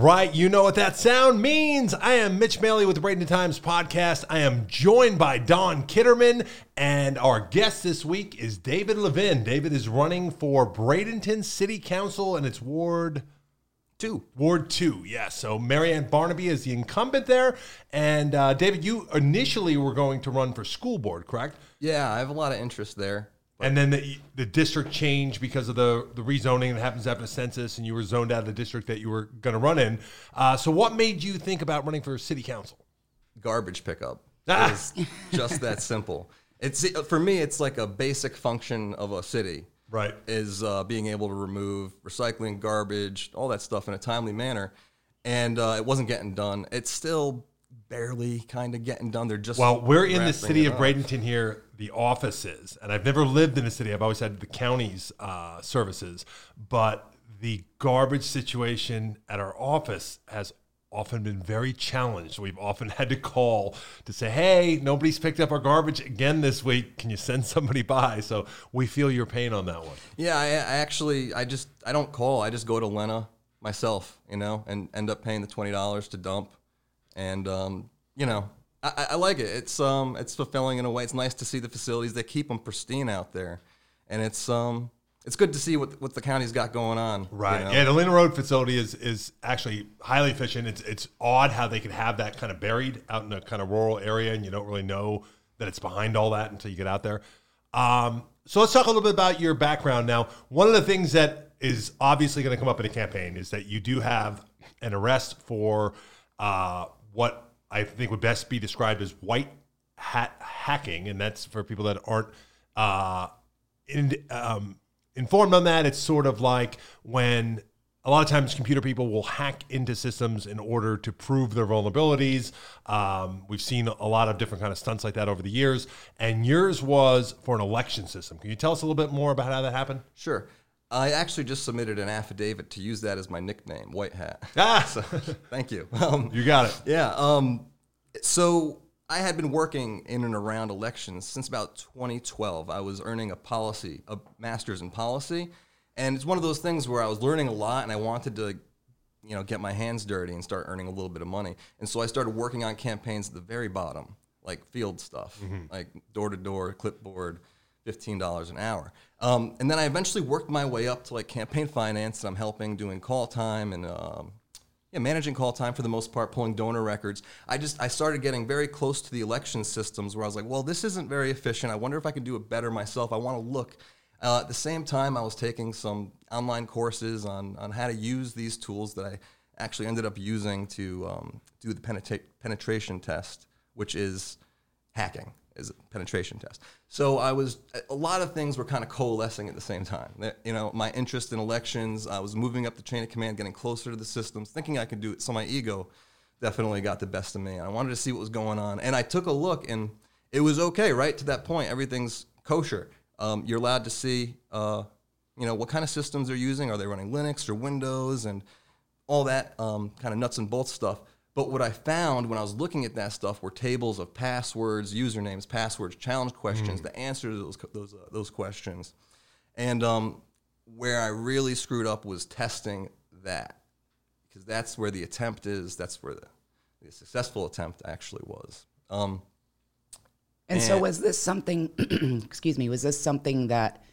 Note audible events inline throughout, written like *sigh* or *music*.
right. You know what that sound means. I am Mitch Maley with the Bradenton Times podcast. I am joined by Dawn Kitterman, and our guest this week is David Levin. David is running for Bradenton City Council, and it's Ward Two. Ward two, yes. So Marianne Barnebey is the incumbent there, and uh, David, you initially were going to run for school board, correct? Yeah, I have a lot of interest there. And then the, the district changed because of the, the rezoning that happens after the census, and you were zoned out of the district that you were going to run in. Uh, so, what made you think about running for city council? Garbage pickup. Ah. It's just that simple. It's for me. It's like a basic function of a city. Right. Is uh, being able to remove recycling, garbage, all that stuff in a timely manner, and uh, it wasn't getting done. It's still barely kind of getting done. They're just Well, we're in the city of. Bradenton here, the offices, and I've never lived in the city. I've always had the county's uh, services, but the garbage situation at our office has often been very challenged. We've often *laughs* had to call to say, "Hey, nobody's picked up our garbage again this week. Can you send somebody by?" So we feel your pain on that one. Yeah, I, I actually, I just, I don't call. I just go to Lena myself, you know, and end up paying the twenty dollars to dump, and um, you know, I, I- like it. It's um, it's fulfilling in a way. It's nice to see the facilities. They keep them pristine out there, and it's um, it's good to see what what the county's got going on. you Right. know? Yeah, the Lena Road facility is is actually highly efficient. It's it's odd how they could have that kind of buried out in a kind of rural area, and you don't really know that it's behind all that until you get out there. Um, so let's talk a little bit about your background now. One of the things that is obviously going to come up in a campaign is that you do have an arrest for uh, what I think would best be described as white hat hacking, and that's for people that aren't uh, in, um, informed on that. It's sort of like when a lot of times computer people will hack into systems in order to prove their vulnerabilities. Um, we've seen a lot of different kind of stunts like that over the years, and yours was for an election system. Can you tell us a little bit more about how that happened? Sure. I actually just submitted an affidavit to use that as my nickname, White Hat. *laughs* Ah, *laughs* So, thank you. Um, you got it. Yeah. Um, so I had been working in and around elections since about 2012. I was earning a policy, a master's in policy, and it's one of those things where I was learning a lot, and I wanted to, you know, get my hands dirty and start earning a little bit of money. And so I started working on campaigns at the very bottom, like field stuff, like door to door, clipboard. Fifteen dollars an hour, um, and then I eventually worked my way up to like campaign finance, and I'm helping doing call time and um, yeah, managing call time for the most part, pulling donor records. I just I started getting very close to the election systems where I was like, well, this isn't very efficient. I wonder if I can do it better myself. I want to look. Uh, at the same time, I was taking some online courses on on how to use these tools that I actually ended up using to um, do the penetra- penetration test, which is hacking is a penetration test. So I was a lot of things were kind of coalescing at the same time. You know, my interest in elections, I was moving up the chain of command, getting closer to the systems, thinking I could do it. So my ego definitely got the best of me. I wanted to see what was going on. And I took a look and it was okay, right? To that point, everything's kosher. Um, you're allowed to see, uh, you know, what kind of systems they're using. Are they running Linux or Windows and all that um, kind of nuts and bolts stuff. But what I found when I was looking at that stuff were tables of passwords, usernames, passwords, challenge questions, the answers to those those, uh, those questions, and um, where I really screwed up was testing that because that's where the attempt is. That's where the, the successful attempt actually was. Um, And so was this something *clears throat* excuse me, was this something that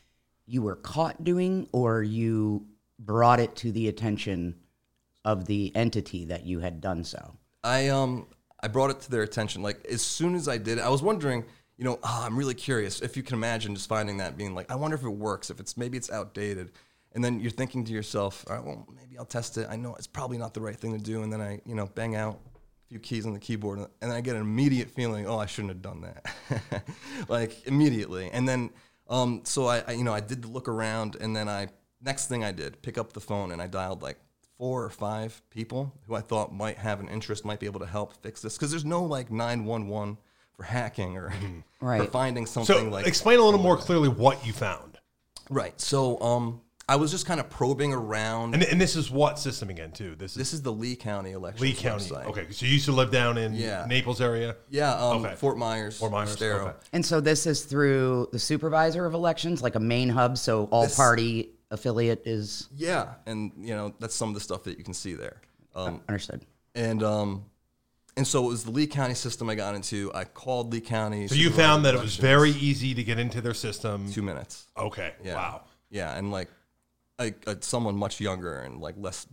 you were caught doing or you brought it to the attention of the entity that you had done so? I um I brought it to their attention like as soon as I did it. I was wondering, you know, oh, I'm really curious if you can imagine just finding that being like, I wonder if it works, if it's maybe it's outdated, and then you're thinking to yourself, all right, well maybe I'll test it. I know it's probably not the right thing to do, and then I you know bang out a few keys on the keyboard, and then I get an immediate feeling, oh, I shouldn't have done that, *laughs* like immediately, and then um so I, I you know I did look around, and then I next thing I did pick up the phone and I dialed like four or five people who I thought might have an interest, might be able to help fix this. Because there's no like 911 for hacking or *laughs* for Right. finding So something like explain a little more clearly what you found. right. So um, I was just kind of probing around. And, and this is what system again, too? This is this is the Lee County election Lee County. website. Okay, so you used to live down in Yeah. Naples area. Yeah, um, Okay. Fort Myers, Fort Myers, Estero. okay. And so this is through the supervisor of elections, like a main hub, so all This- party affiliate is Yeah, and you know that's some of the stuff that you can see there. Um, Understood. and um, and so it was the Lee County system I got into. I called Lee County. So you found that it was very easy to get into their system. two minutes. Okay. Yeah. Wow. Yeah, and like, like uh, someone much younger and like less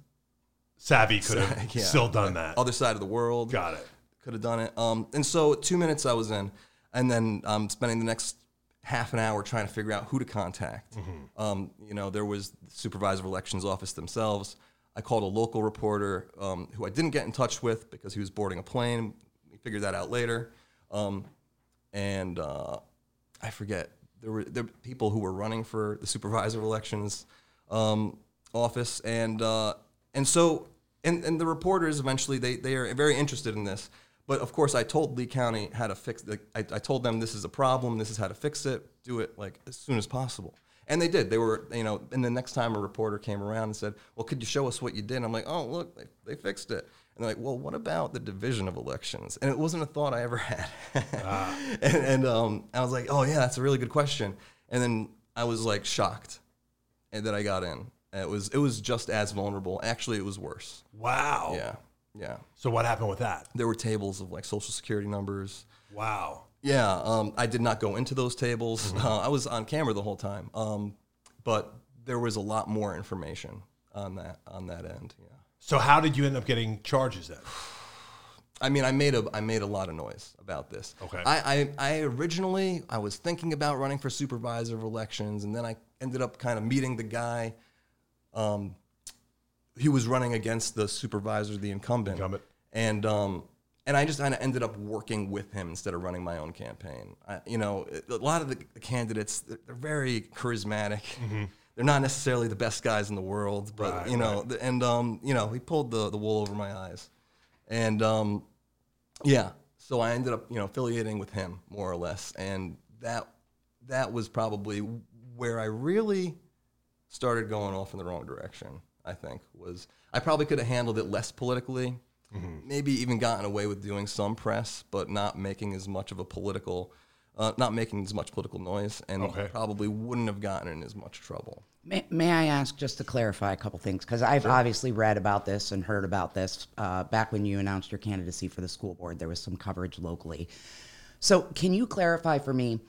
Savvy could have *laughs* Yeah. still done that. other side of the world. Got it. Could have done it. Um, and so two minutes I was in, and then um, spending the next half an hour trying to figure out who to contact. Mm-hmm. Um, you know, there was the supervisor of elections office themselves. I called a local reporter um, who I didn't get in touch with because he was boarding a plane. We figured that out later. Um, and uh, I forget there were there were people who were running for the supervisor of elections um, office, and uh, and so and, and the reporters eventually they they are very interested in this. But of course, I told Lee County how to fix. The, I, I told them this is a problem. This is how to fix it. Do it like as soon as possible. And they did. They were, you know, and the next time a reporter came around and said, "Well, could you show us what you did?" I'm like, "Oh, look, they, they fixed it." And they're like, "Well, what about the division of elections?" And it wasn't a thought I ever *laughs* had. and and um, I was like, "Oh yeah, that's a really good question." And then I was like shocked, and that I got in. And It was it was just as vulnerable. Actually, it was worse. Wow. Yeah, yeah. So what happened with that? There were tables of like social security numbers. Wow. Yeah, um, I did not go into those tables. Uh, I was on camera the whole time, um, but there was a lot more information on that on that end. Yeah, So how did you end up getting charges then? *sighs* I mean, I made a I made a lot of noise about this. Okay. I, I, I originally I was thinking about running for supervisor of elections, and then I ended up kind of meeting the guy. Um, he was running against the supervisor, the incumbent, Incumbent. and um, and I just kind of ended up working with him instead of running my own campaign. I, you know, a lot of the candidates they're very charismatic. They're not necessarily the best guys in the world, but Mm-hmm. Right, you know, the- and um, you know, he pulled the the wool over my eyes, and um, yeah. So I ended up, you know, affiliating with him more or less, and that that was probably where I really started going off in the wrong direction. I think was I probably could have handled it less politically, maybe even gotten away with doing some press, but not making as much of a political, uh, not making as much political noise, and Okay. probably wouldn't have gotten in as much trouble. May, may I ask just to clarify a couple things? Because I've obviously read about this and heard about this. Uh, back when you announced your candidacy for the school board, there was some coverage locally. So, can you clarify for me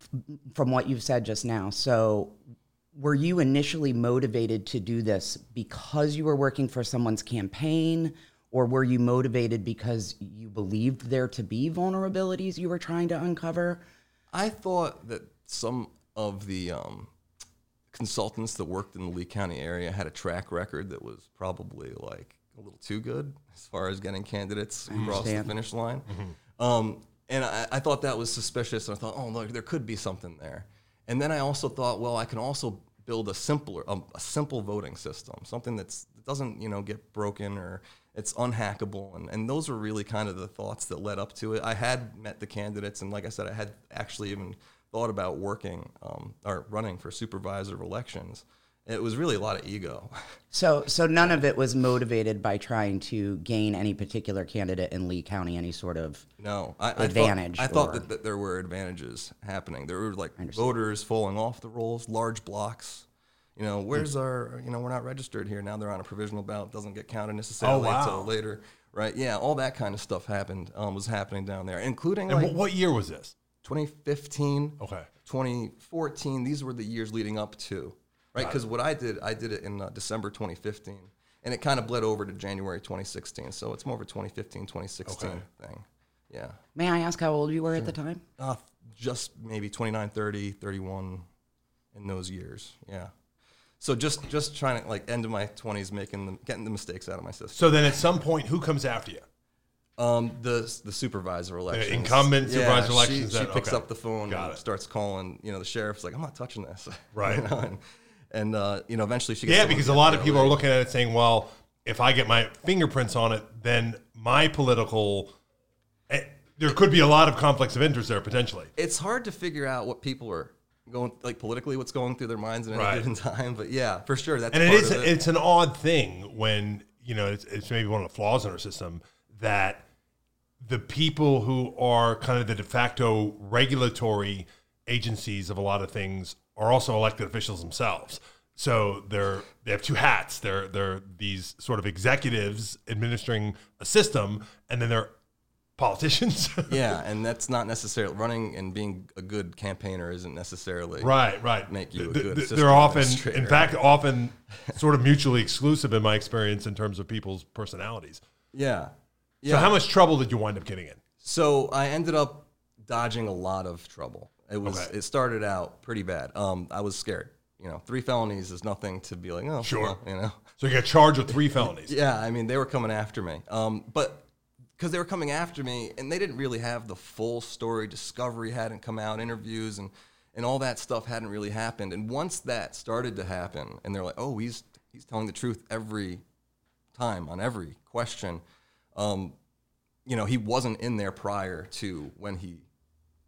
f- from what you've said just now? So, were you initially motivated to do this because you were working for someone's campaign? Or were you motivated because you believed there to be vulnerabilities you were trying to uncover? I thought that some of the um, consultants that worked in the Lee County area had a track record that was probably like a little too good as far as getting candidates across the finish line. Um, and I, I thought that was suspicious. And I thought, oh, look, there could be something there. And then I also thought, well, I can also build a simpler, um, a simple voting system, something that's that doesn't, you know, get broken or it's unhackable. And, and those were really kind of the thoughts that led up to it. I had met the candidates, and like I said, I had actually even thought about working um, or running for supervisor of elections. It was really a lot of ego. So, so none of it was motivated by trying to gain any particular candidate in Lee County any sort of. No, I, I Advantage Thought, I thought or- that, that there were advantages happening. There were like voters falling off the rolls, large blocks. You know, where's our? You know, we're not registered here now. They're on a provisional ballot. Doesn't get counted necessarily wow. until later, right? Yeah, all that kind of stuff happened. Um, was happening down there, including And like what year was this? 2015, Okay. 2014. These were the years leading up to, right? Because what I did, I did it in uh, December 2015, and it kind of bled over to January 2016. So it's more of a 2015, 2016 Okay. thing. Yeah. May I ask how old you were at the time? Uh, just maybe 29, 30, 31 in those years. Yeah. So just just trying to like end of my 20s, making them getting the mistakes out of my system. So then at some point, who comes after you? Um, the the supervisor elections, incumbent supervisor she- elections, She, that- picks okay. up the phone Got and it. starts calling. You know, the sheriff's like, "I'm not touching this." *laughs* Right. You know, and and uh, you know, eventually she gets Yeah, because a lot of people are looking at it saying, well, if I get my fingerprints on it, then my political. eh, There could be a lot of conflicts of interest there potentially. It's hard to figure out what people are going like politically, what's going through their minds at any Right. given *laughs* time. But yeah, for sure, that's and it is it. it's an odd thing when you know it's, it's maybe one of the flaws in our system that the people who are kind of the de facto regulatory agencies of a lot of things are also elected officials themselves So they're they have two hats. They're they're these sort of executives administering a system, and then they're politicians. *laughs* Yeah, and that's not necessarily running and being a good campaigner isn't necessarily right, right. Make you good th- They're often, in fact, often *laughs* sort of mutually exclusive in my experience in terms of people's personalities. Yeah, yeah. So how much trouble did you wind up getting in? So I ended up dodging a lot of trouble. It was Okay. it started out pretty bad. Um, I was scared. You know, three felonies is nothing to be like, oh, Sure. well, you know. *laughs* So you got charged with three felonies. *laughs* Yeah, I mean, they were coming after me. Um, but because they were coming after me, and they didn't really have the full story. Discovery hadn't come out, interviews and and all that stuff hadn't really happened. And once that started to happen, and they're like, oh, he's he's telling the truth every time on every question. Um, you know, he wasn't in there prior to when he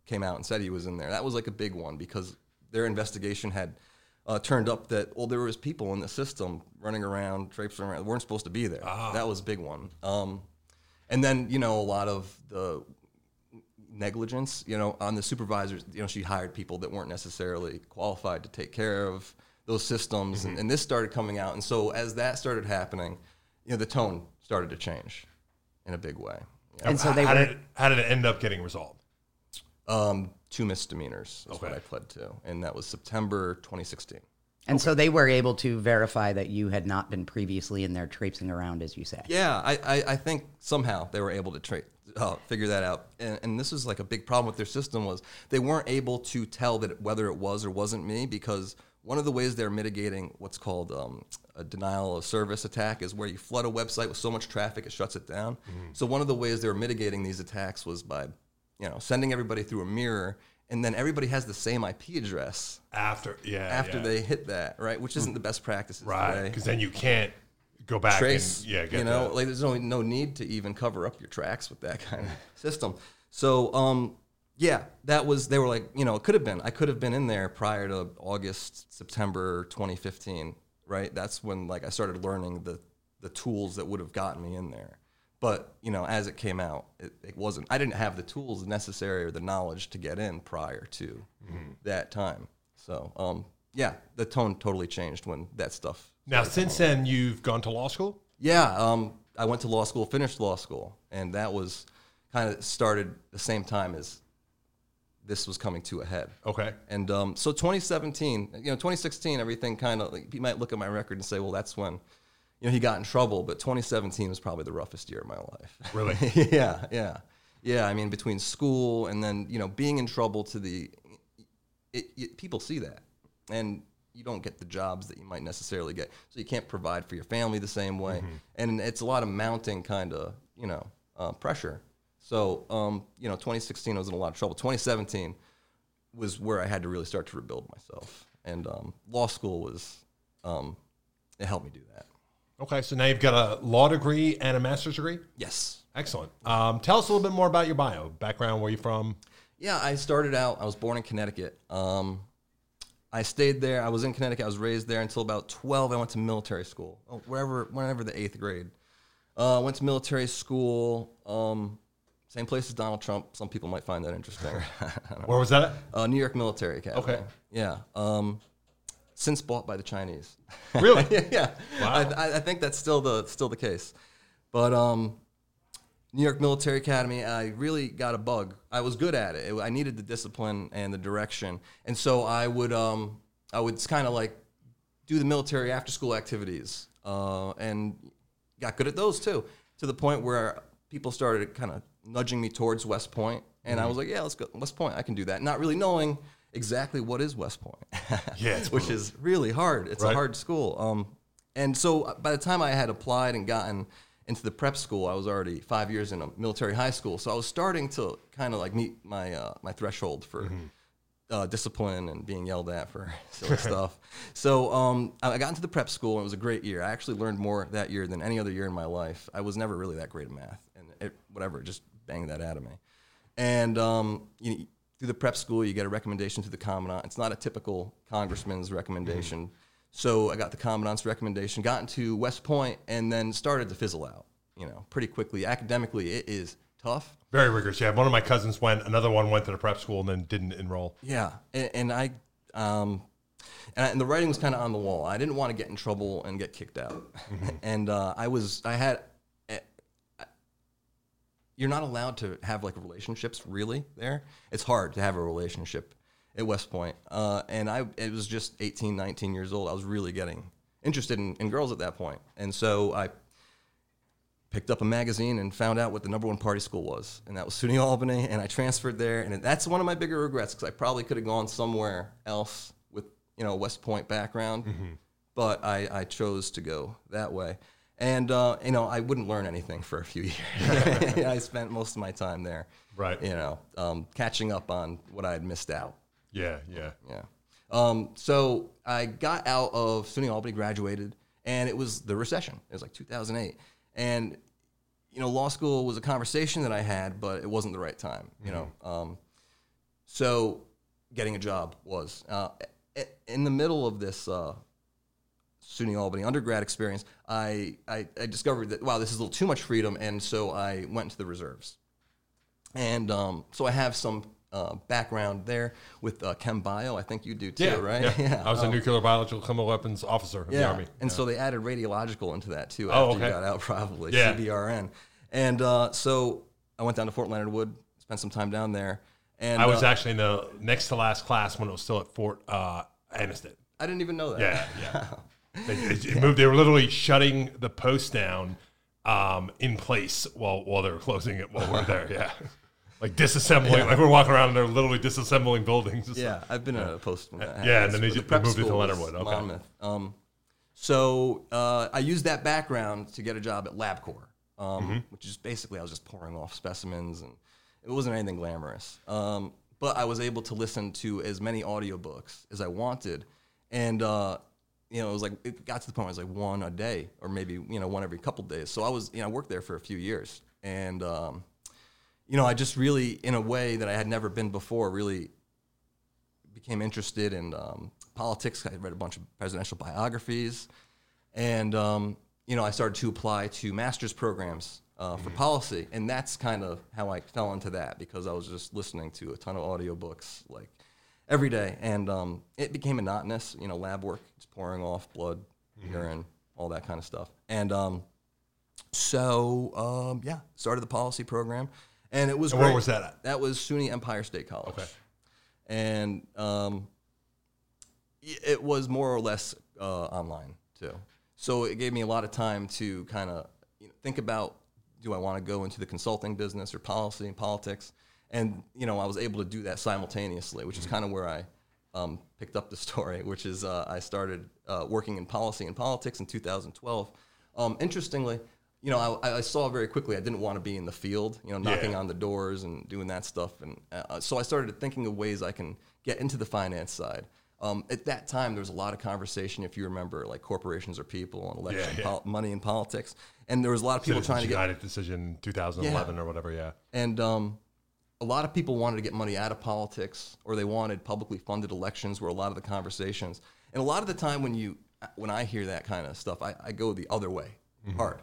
came out and said he was in there. That was like a big one because their investigation had uh, turned up that well, there was people in the system running around, traipsing around, weren't supposed to be there. That was a big one. Um, and then you know a lot of the negligence, you know, on the supervisors. You know, she hired people that weren't necessarily qualified to take care of those systems, and, and this started coming out. And so as that started happening, you know, the tone started to change in a big way. Yeah. And so they how were- did it, how did it end up getting resolved? Um, two misdemeanors is what I pled to, and that was September 2016. And so they were able to verify that you had not been previously in there traipsing around, as you say. Yeah, I, I, I think somehow they were able to tra- uh, figure that out. And, and this was like a big problem with their system was they weren't able to tell that whether it was or wasn't me because one of the ways they're mitigating what's called um, a denial of service attack is where you flood a website with so much traffic it shuts it down. So one of the ways they were mitigating these attacks was by, you know, sending everybody through a mirror, and then everybody has the same IP address After, yeah, after yeah. they hit that, right? Which isn't the best practices right, because then you can't go back trace. and yeah, get you know, the- like there's no no need to even cover up your tracks with that *laughs* kind of system. So, um, yeah, that was they were like, you know, it could have been. I could have been in there prior to August, September 2015, right? That's when like I started learning the the tools that would have gotten me in there. But you know, as it came out, it, it wasn't. I didn't have the tools necessary or the knowledge to get in prior to that time. So, um, yeah, the tone totally changed when that stuff now since then you've gone to law school. yeah, um, I went to law school, finished law school, and that was kind of started the same time as this was coming to a head. Okay, And um, so 2017, you know, 2016, everything kind of like, you might look at my record and say, well, that's when you know he got in trouble. But 2017 was probably the roughest year of my life. Really? *laughs* yeah, yeah, yeah. I mean, between school and then you know being in trouble to the, it, it, people see that, and you don't get the jobs that you might necessarily get, so you can't provide for your family the same way, and it's a lot of mounting kind of you know uh, pressure. So um, you know, 2016 I was in a lot of trouble. 2017 was where I had to really start to rebuild myself, and um, law school was um, it helped me do that. Okay. So now you've got a law degree and a master's degree. Yes. Excellent. Um, tell us a little bit more about your bio, background, where you from. Yeah, I started out. I was born in Connecticut. Um, I stayed there. I was in Connecticut. I was raised there until about twelve. I went to military school, oh, wherever, whenever the eighth grade. Uh, went to military school. Um, same place as Donald Trump. Some people might find that interesting. *laughs* Where was that? At? uh, New York Military Academy. Okay. Yeah. Um, since bought by the Chinese. *laughs* Really? yeah. Wow. I, I- think that's still the still the case. But um, New York Military Academy, I really got a bug. I was good at it. I needed the discipline and the direction, and so I would um, I would kind of like do the military after school activities, uh, and got good at those too. To the point where people started kind of nudging me towards West Point, and I was like, "Yeah, let's go West Point. I can do that." Not really knowing exactly what is West Point, *laughs* Yeah, *laughs* which is really hard. It's Right. a hard school. Um, and so uh, by the time I had applied and gotten into the prep school, I was already five years in a military high school. So I was starting to kind of like meet my uh, my threshold for uh, discipline and being yelled at for *laughs* silly stuff. So um, I got into the prep school and it was a great year. I actually learned more that year than any other year in my life. I was never really that great at math and it, whatever, it just banged that out of me. And um, you, through the prep school, you get a recommendation to the commandant. It's not a typical congressman's recommendation. So I got the commandant's recommendation, got into West Point, and then started to fizzle out. You know, pretty quickly. Academically, it is tough. Very rigorous. Yeah, one of my cousins went. Another one went to the prep school and then didn't enroll. Yeah, and, and I, um, and, I, and the writing was kind of on the wall. I didn't want to get in trouble and get kicked out, *laughs* and uh, I was I had. You're not allowed to have like relationships really there. It's hard to have a relationship at West Point, uh, and I it was just 18, 19 years old. I was really getting interested in, in girls at that point, and so I picked up a magazine and found out what the number one party school was, and that was SUNY Albany. And I transferred there, and that's one of my bigger regrets because I probably could have gone somewhere else with you know West Point background, but I, I chose to go that way. And uh, you know I wouldn't learn anything for a few *laughs* years. *laughs* I spent most of my time there, Right. You know, um, catching up on what I had missed out. Yeah, yeah. Yeah. Um, so I got out of SUNY Albany, graduated, and it was the recession. It was like 2008, and you know, law school was a conversation that I had, but it wasn't the right time. You know, um, so getting a job was uh, in the middle of this. Uh, SUNY Albany undergrad experience, I, I, I discovered that wow, this is a little too much freedom, and so I went to the reserves. And um, so I have some uh, background there with uh, chem bio. I think you do too, Yeah, right? Yeah. *laughs* yeah. I was a Um, nuclear biological chemical weapons officer in the yeah. Army. And so they added radiological into that too Oh, after you got out, *laughs* probably Yeah. CBRN. And uh, so I went down to Fort Leonard Wood, spent some time down there, and I was uh, actually in the next to last class when it was still at Fort uh, Anniston. I didn't even know that. Yeah, *laughs* yeah. They, they moved. They were literally shutting the post down um, in place while while they were closing it while we are there. Yeah, *laughs* like disassembling. Like we're walking around and they're literally disassembling buildings. Yeah, stuff. I've been in a post. When that yeah, and then they- the they moved it to school Leonard was Wood, okay. Monmouth. Um, so uh, I used that background to get a job at LabCorp, um, Mm-hmm. which is basically I was just pouring off specimens, and it wasn't anything glamorous. Um, but I was able to listen to as many audiobooks as I wanted, and uh, you know, it was like it got to the point where it was like one a day, or maybe you know one every couple days. So I was, you know, I worked there for a few years, and um, you know, I just really, in a way that I had never been before, really became interested in um, politics. I read a bunch of presidential biographies, and um, you know, I started to apply to master's programs uh, for policy, and that's kind of how I fell into that because I was just listening to a ton of audiobooks like every day, and um, it became monotonous. You know, lab work, pouring off blood, urine, all that kind of stuff, and um, so um, yeah, started the policy program, and it was And where was that at? That was SUNY Empire State College. Okay. And um, it was more or less uh, online too. So it gave me a lot of time to kind of you know, think about do I want to go into the consulting business or policy and politics? And you know, I was able to do that simultaneously, which is kind of where I um, picked up the story, *laughs* which is uh, I started uh, working in policy and politics in 2012. Um, interestingly, you know, I, I saw very quickly I didn't want to be in the field, you know, knocking Yeah. on the doors and doing that stuff. And uh, so I started thinking of ways I can get into the finance side. Um, at that time, there was a lot of conversation, if you remember, like corporations are people and election Yeah, yeah. pol- money and politics. And there was a lot of people Citizens trying to get United decision 2011 or whatever. Yeah. and um, a lot of people wanted to get money out of politics, or they wanted publicly funded elections. Were a lot of the conversations, and a lot of the time when you when I hear that kind of stuff, I, I go the other way Mm-hmm. hard,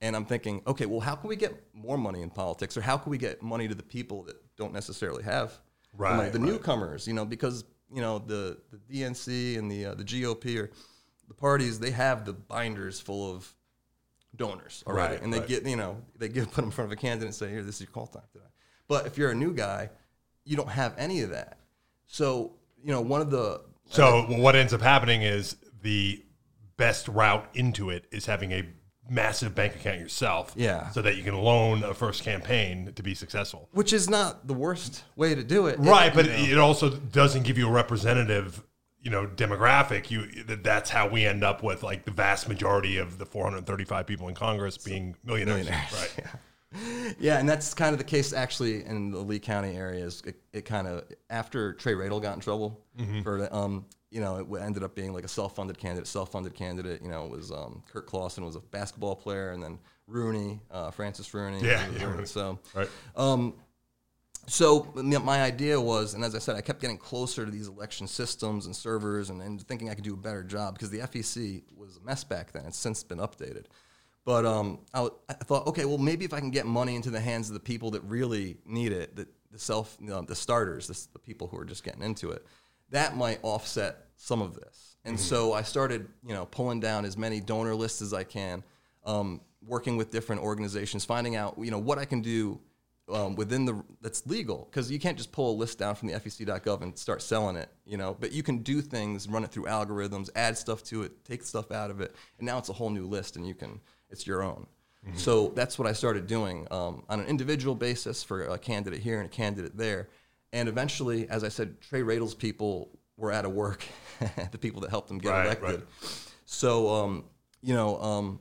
and I'm thinking, okay, well, how can we get more money in politics, or how can we get money to the people that don't necessarily have money, Right, the right. newcomers? You know, because you know the the DNC and the uh, the GOP or the parties, they have the binders full of donors already, Right, and they right. get you know they give put them in front of a candidate and say, here, this is your call time today. But if you're a new guy, you don't have any of that. So you know one of the So what ends up happening is the best route into it is having a massive bank account yourself. Yeah. So that you can loan a first campaign to be successful. which is not the worst way to do it, It- Right, but you know, it also doesn't give you a representative, you know, demographic. You that- that's how we end up with like the vast majority of the 435 people in Congress being millionaires. millionaires, Right. *laughs* yeah, *laughs* and that's kind of the case actually in the Lee County areas. It, it kind of after Trey Radel got in trouble Mm-hmm. for um, you know, it ended up being like a self-funded candidate. Self-funded candidate, you know, it was um, Curt Clawson was a basketball player, and then Rooney, uh, Francis Rooney. Yeah, yeah. *laughs* Rooney. So, Right. Um, so my idea was, and as I said, I kept getting closer to these election systems and servers, and, and thinking I could do a better job because the FEC was a mess back then. It's since been updated, but um, I, thought, okay, well maybe if I can get money into the hands of the people that really need it, the, the self, you know, the starters, the, the people who are just getting into it, that might offset some of this. And so I started, you know, pulling down as many donor lists as I can, um, working with different organizations, finding out, you know, what I can do um, within the that's legal because you can't just pull a list down from the FEC.gov and start selling it, you know. But you can do things, run it through algorithms, add stuff to it, take stuff out of it, and now it's a whole new list, and you can it's your own. So that's what I started doing um, on an individual basis for a candidate here and a candidate there, and eventually, as I said, Trey Radels people were out of work, *laughs* the people that helped them get Right, elected. right. So um, you know. Um,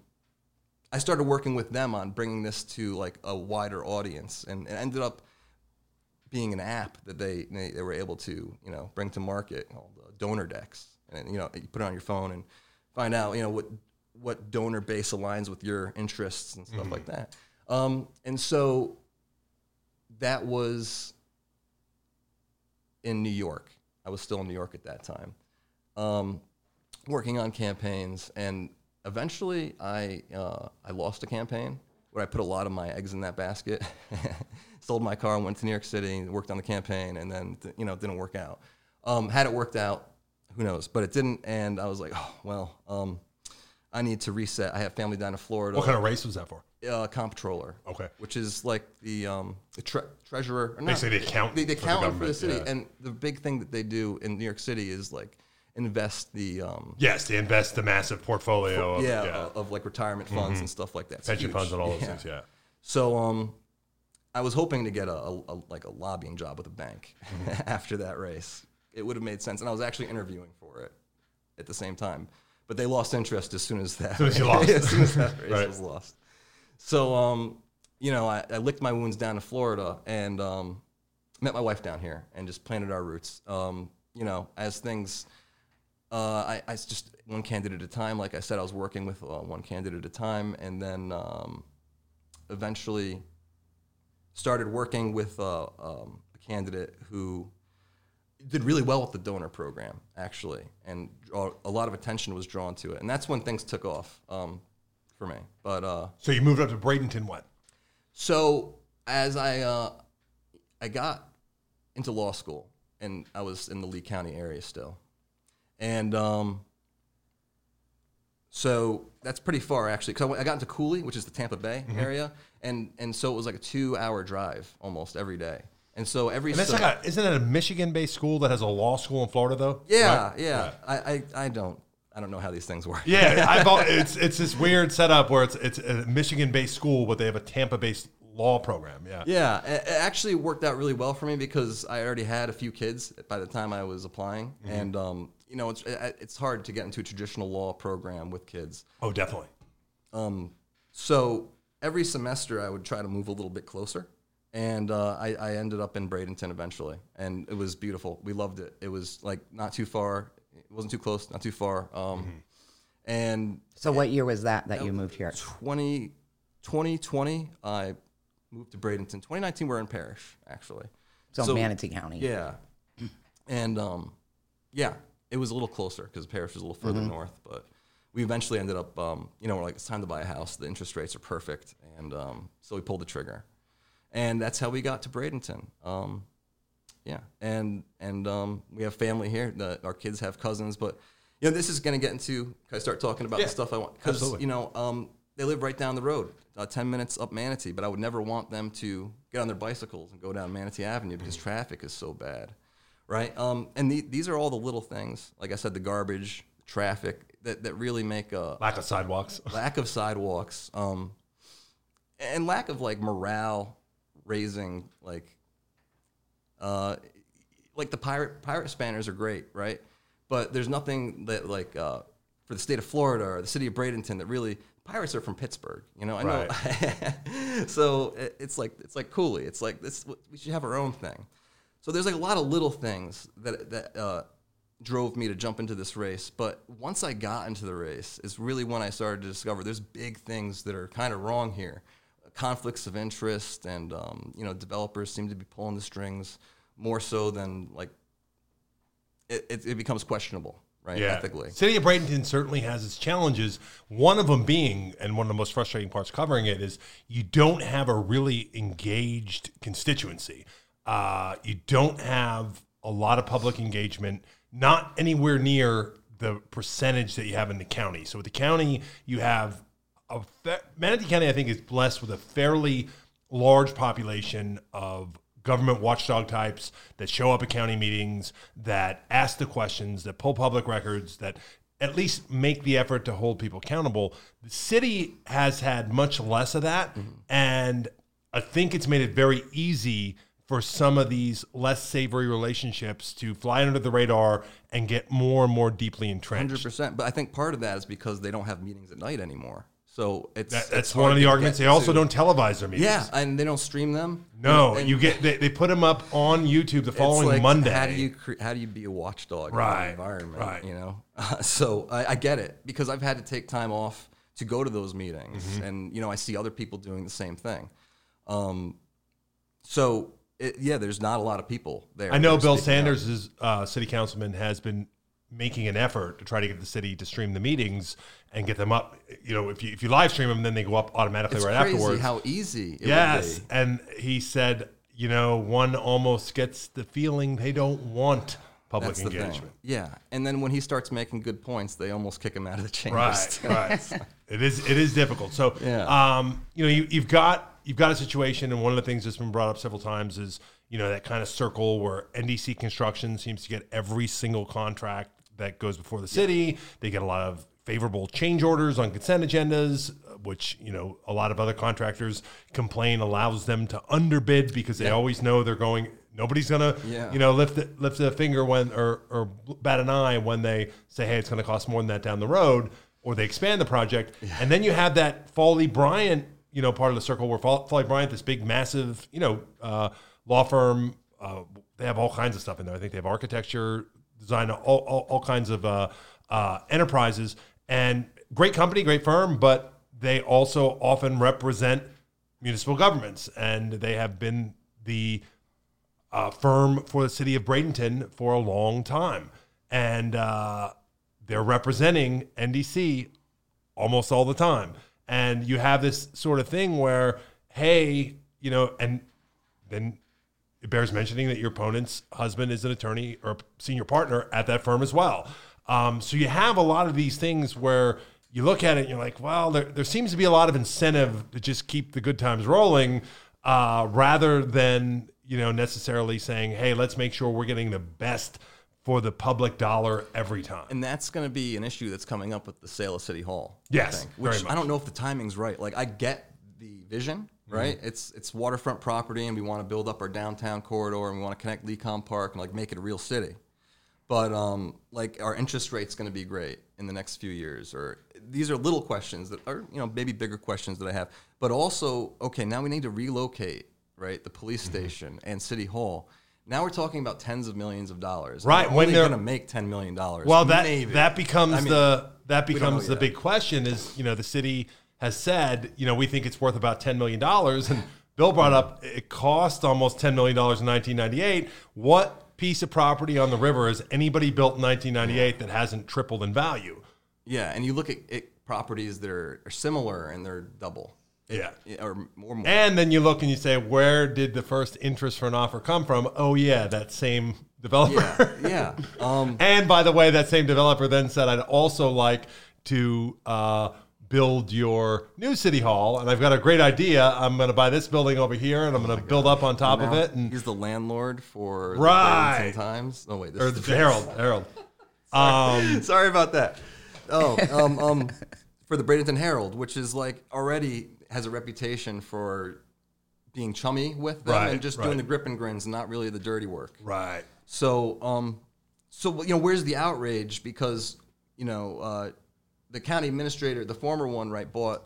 I started working with them on bringing this to like a wider audience, and it ended up being an app that they they, they were able to you know bring to market called uh, Donor Decks, and you know you put it on your phone and find out you know what what donor base aligns with your interests and stuff like that. Um, and so that was in New York. I was still in New York at that time, um, working on campaigns, and eventually I uh, I lost a campaign where I put a lot of my eggs in that basket. *laughs* Sold my car and went to New York City, worked on the campaign, and then you know it didn't work out. Um, had it worked out, who knows? But it didn't, and I was like, oh well, um, I need to reset. I have family down in Florida What kind of race was that for? uh, comptroller. Okay. Which is like the um, the tre- treasurer. or not- Basically the accountant The, the for the for the, city. yeah. And the big thing that they do in New York City is like invest the um, Yes, they invest the massive portfolio of, yeah, yeah, Of, of, like retirement funds and stuff like that. It's pension huge. funds and all those Yeah. things. Yeah. *laughs* So um, I was hoping to get a, a, a like a lobbying job with a bank Mm-hmm. *laughs* after that race. It would have made sense, and I was actually interviewing for it at the same time. But they lost interest as soon as that. As soon as you *laughs* lost. as soon as that race Right. was lost. So um, you know, I, I licked my wounds down to Florida and um, met my wife down here and just planted our roots. Um, you know, as things. Uh, I, I just one candidate at a time. Like I said, I was working with uh, one candidate at a time, and then um, eventually started working with uh, um, a candidate who did really well with the donor program, actually, and draw, a lot of attention was drawn to it, and that's when things took off um, for me. But uh, So you moved up to Bradenton. What? so as I uh, I got into law school, and I was in the Lee County area still, and um, so that's pretty far actually. Because I, I got into Cooley, which is the Tampa Bay Mm-hmm. area, and and so it was like a two-hour drive almost every day. And so every And that's sem- like a, isn't it a Michigan-based school that has a law school in Florida though? yeah, Right? yeah. I, I I don't I don't know how these things work. Yeah, *laughs* I've it's it's this weird setup where it's it's a Michigan-based school, but they have a Tampa-based law program. Yeah. Yeah, it it actually worked out really well for me because I already had a few kids by the time I was applying, Mm-hmm. and um, you know, it's it- it's hard to get into a traditional law program with kids. Oh, definitely. Um, so every semester I would try to move a little bit closer, and uh, I, I ended up in Bradenton eventually, and it was beautiful. We loved it. It was like not too far. It wasn't too close, not too far. Um, Mm-hmm. And So what year was that that you moved here? 20, 2020, I moved to Bradenton. 2019, we're in Parrish, actually. So, Manatee County. Yeah. And um, yeah, it was a little closer because Parrish was a little further north, but we eventually ended up, um, you know, we're like, it's time to buy a house. The interest rates are perfect. And um, so we pulled the trigger. And that's how we got to Bradenton. Um, yeah, and and um, we have family here. The, our kids have cousins, but you know this is going to get into. I start talking about Yeah, the stuff I want? Because you know um, they live right down the road, uh, ten minutes up Manatee. But I would never want them to get on their bicycles and go down Manatee Avenue because traffic is so bad, right? Um, and the, these are all the little things, like I said, the garbage, traffic that that really make a Lack of sidewalks. lack of sidewalks, um, and lack of like morale raising, like, uh, like the pirate pirate spanners are great, right? But there's nothing that like uh, for the state of Florida or the city of Bradenton that really pirates are from Pittsburgh, you know. I know, *laughs* so it- it's like it's like Cooley. It's like this. We should have our own thing. So there's like a lot of little things that that uh, drove me to jump into this race. But once I got into the race, is really when I started to discover there's big things that are kind of wrong here, conflicts of interest, and um, you know developers seem to be pulling the strings more so than like it, it, it becomes questionable, right? Yeah. Ethically. City of Bradenton certainly has its challenges. One of them being, and one of the most frustrating parts covering it, is you don't have a really engaged constituency. Uh, you don't have a lot of public engagement not anywhere near the percentage that you have in the county. So with the county, you have a fa- Manatee County. I think is blessed with a fairly large population of government watchdog types that show up at county meetings, that ask the questions, that pull public records, that at least make the effort to hold people accountable. The city has had much less of that, mm-hmm. and I think it's made it very easy for some of these less savory relationships to fly under the radar and get more and more deeply entrenched. Hundred percent. But I think part of that is because they don't have meetings at night anymore. So it's That, that's hard one of the arguments. They also to- don't televise their meetings. Yeah, and they don't stream them. No, And you get they, they put them up on YouTube the it's following like, Monday. How do you cre- how do you be a watchdog Right, in that environment? right. You know, *laughs* so I, I get it because I've had to take time off to go to those meetings, Mm-hmm. and you know I see other people doing the same thing. Um, so it, yeah, there's not a lot of people there. I know Bill. Sanders' uh, city councilman has been making an effort to try to get the city to stream the meetings and get them up. You know, if you if you live stream them, then they go up automatically It's right crazy afterwards. how easy. It yes, would be. and he said, you know, one almost gets the feeling they don't want public That's engagement. Yeah, and then when he starts making good points, they almost kick him out of the chambers. Right, *laughs* right. it is it is difficult. So, Yeah. um, you know, you, you've got you've got a situation, and one of the things that's been brought up several times is you know that kind of circle where NDC Construction seems to get every single contract that goes before the city. They get a lot of favorable change orders on consent agendas, which you know a lot of other contractors complain allows them to underbid because they always know they're going. Nobody's gonna, Yeah. you know, lift the, lift a finger when or or bat an eye when they say, "Hey, it's going to cost more than that down the road," or they expand the project, and then you have that Foley Bryant, you know, part of the circle where Fol- Foley Bryant, this big, massive, you know, uh, law firm, uh, they have all kinds of stuff in there. I think they have architecture, design, all all, all kinds of uh, uh, enterprises, and great company, great firm, but they also often represent municipal governments, and they have been the uh, firm for the city of Bradenton for a long time, and uh, they're representing NDC almost all the time. And you have this sort of thing where, hey, you know, and then it bears mentioning that your opponent's husband is an attorney or senior partner at that firm as well. Um, so you have a lot of these things where you look at it and you're like, well, there, there seems to be a lot of incentive to just keep the good times rolling uh, rather than, you know, necessarily saying, hey, let's make sure we're getting the best for the public dollar every time. And that's going to be an issue that's coming up with the sale of City Hall. Yes, I think, which. I don't know if the timing's right. Like I get the vision, Mm-hmm. right? It's it's waterfront property, and we want to build up our downtown corridor, and we want to connect Lecom Park and like make it a real city. But um, like our interest rate's going to be great in the next few years, or these are little questions that are you know maybe bigger questions that I have. But also, okay, now we need to relocate right the police Mm-hmm. station and City Hall. Now we're talking about tens of millions of dollars. Right, We're when they're- going to make ten million dollars. Well, that Maybe. that becomes I mean, the that becomes the yet. big question. Is you know the city has said you know we think it's worth about ten million dollars, and Bill brought up it cost almost ten million dollars in 1998. What piece of property on the river has anybody built in 1998 that hasn't tripled in value? Yeah, and you look at, at properties that are, are similar and they're double Yeah. or more. more. And then you look and you say, where did the first interest for an offer come from? Oh yeah, that same developer. yeah, yeah. *laughs* Um, And by the way, that same developer then said, I'd also like to uh, build your new city hall. And I've got a great idea. I'm going to buy this building over here and I'm going to build up on top of it. And he's the landlord for Right. Times. Oh wait, this or is the Herald, Herald. *laughs* Um, *laughs* Sorry about that. Oh, um, um, for the Bradenton Herald, which is like already has a reputation for being chummy with them Right, and just right. doing the grip and grins, and not really the dirty work. right. So, um, so you know, where's the outrage? Because you know, uh, the county administrator, the former one, right, bought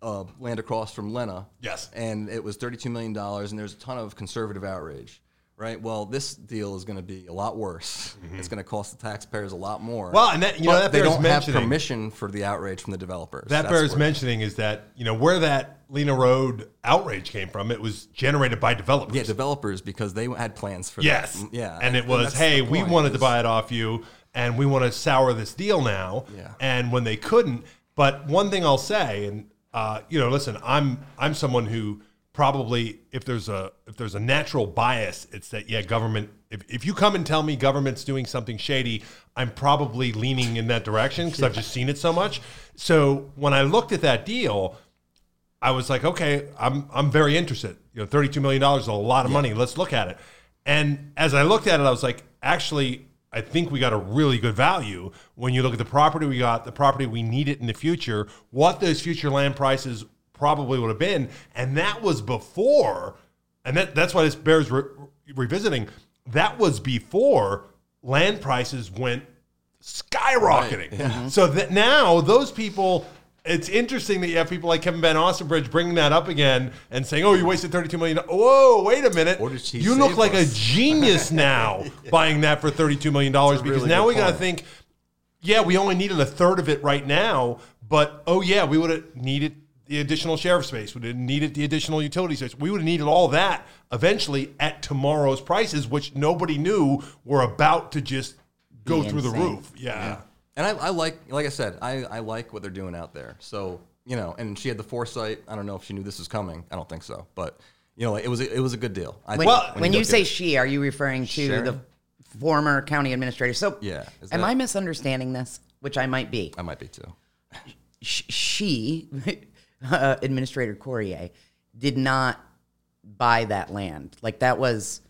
uh, land across from Lena. Yes. And it was thirty-two million dollars, and there's a ton of conservative outrage. Right. Well, this deal is going to be a lot worse. It's going to cost the taxpayers a lot more. Mm-hmm. Well, and that- you know, that they don't have permission for the outrage from the developers. That That's bears mentioning is that, you know, where that Lena Road outrage came from, it was generated by developers. Yeah, developers because they had plans for Yes. that. Mm, Yeah. And it was, hey, we wanted to buy it off you and we want to sour this deal now. Yeah. And when they couldn't, but one thing I'll say, and uh, you know, listen, I'm I'm someone who probably if there's a if there's a natural bias, it's that yeah, government. If, if you come and tell me government's doing something shady, I'm probably leaning in that direction because I've just seen it so much. So when I looked at that deal, I was like, okay, I'm I'm very interested. You know, thirty two million dollars is a lot of money. Let's look at it. And as I looked at it, I was like, actually, I think we got a really good value when you look at the property we got, the property we need it in the future, what those future land prices probably would have been, and that was before, and that that's why this bears re- revisiting. That was before land prices went skyrocketing. So that now those people it's interesting that you have people like Kevin Van Ostenbridge bringing that up again and saying, "Oh, you wasted thirty-two million. Whoa, wait a minute! Or did she you look save like us? a *laughs* genius now *laughs* buying that for thirty-two million dollars because really now we got to think, yeah, we only needed a third of it right now, but oh yeah, we would have needed the additional sheriff space. We would have needed the additional utility space. We would have needed all that eventually at tomorrow's prices, which nobody knew were about to just go Be through the insane. roof. yeah. And I, I like, like I said, I, I like what they're doing out there. So you know, and she had the foresight. I don't know if she knew this was coming. I don't think so, but you know, it was a, it was a good deal. I When, think when you look say she, are you referring to Sharon? the former county administrator? So, Yeah, am that- I misunderstanding this? Which I might be. I might be too. She, *laughs* uh, Administrator Coryea, did not buy that land. Like that was.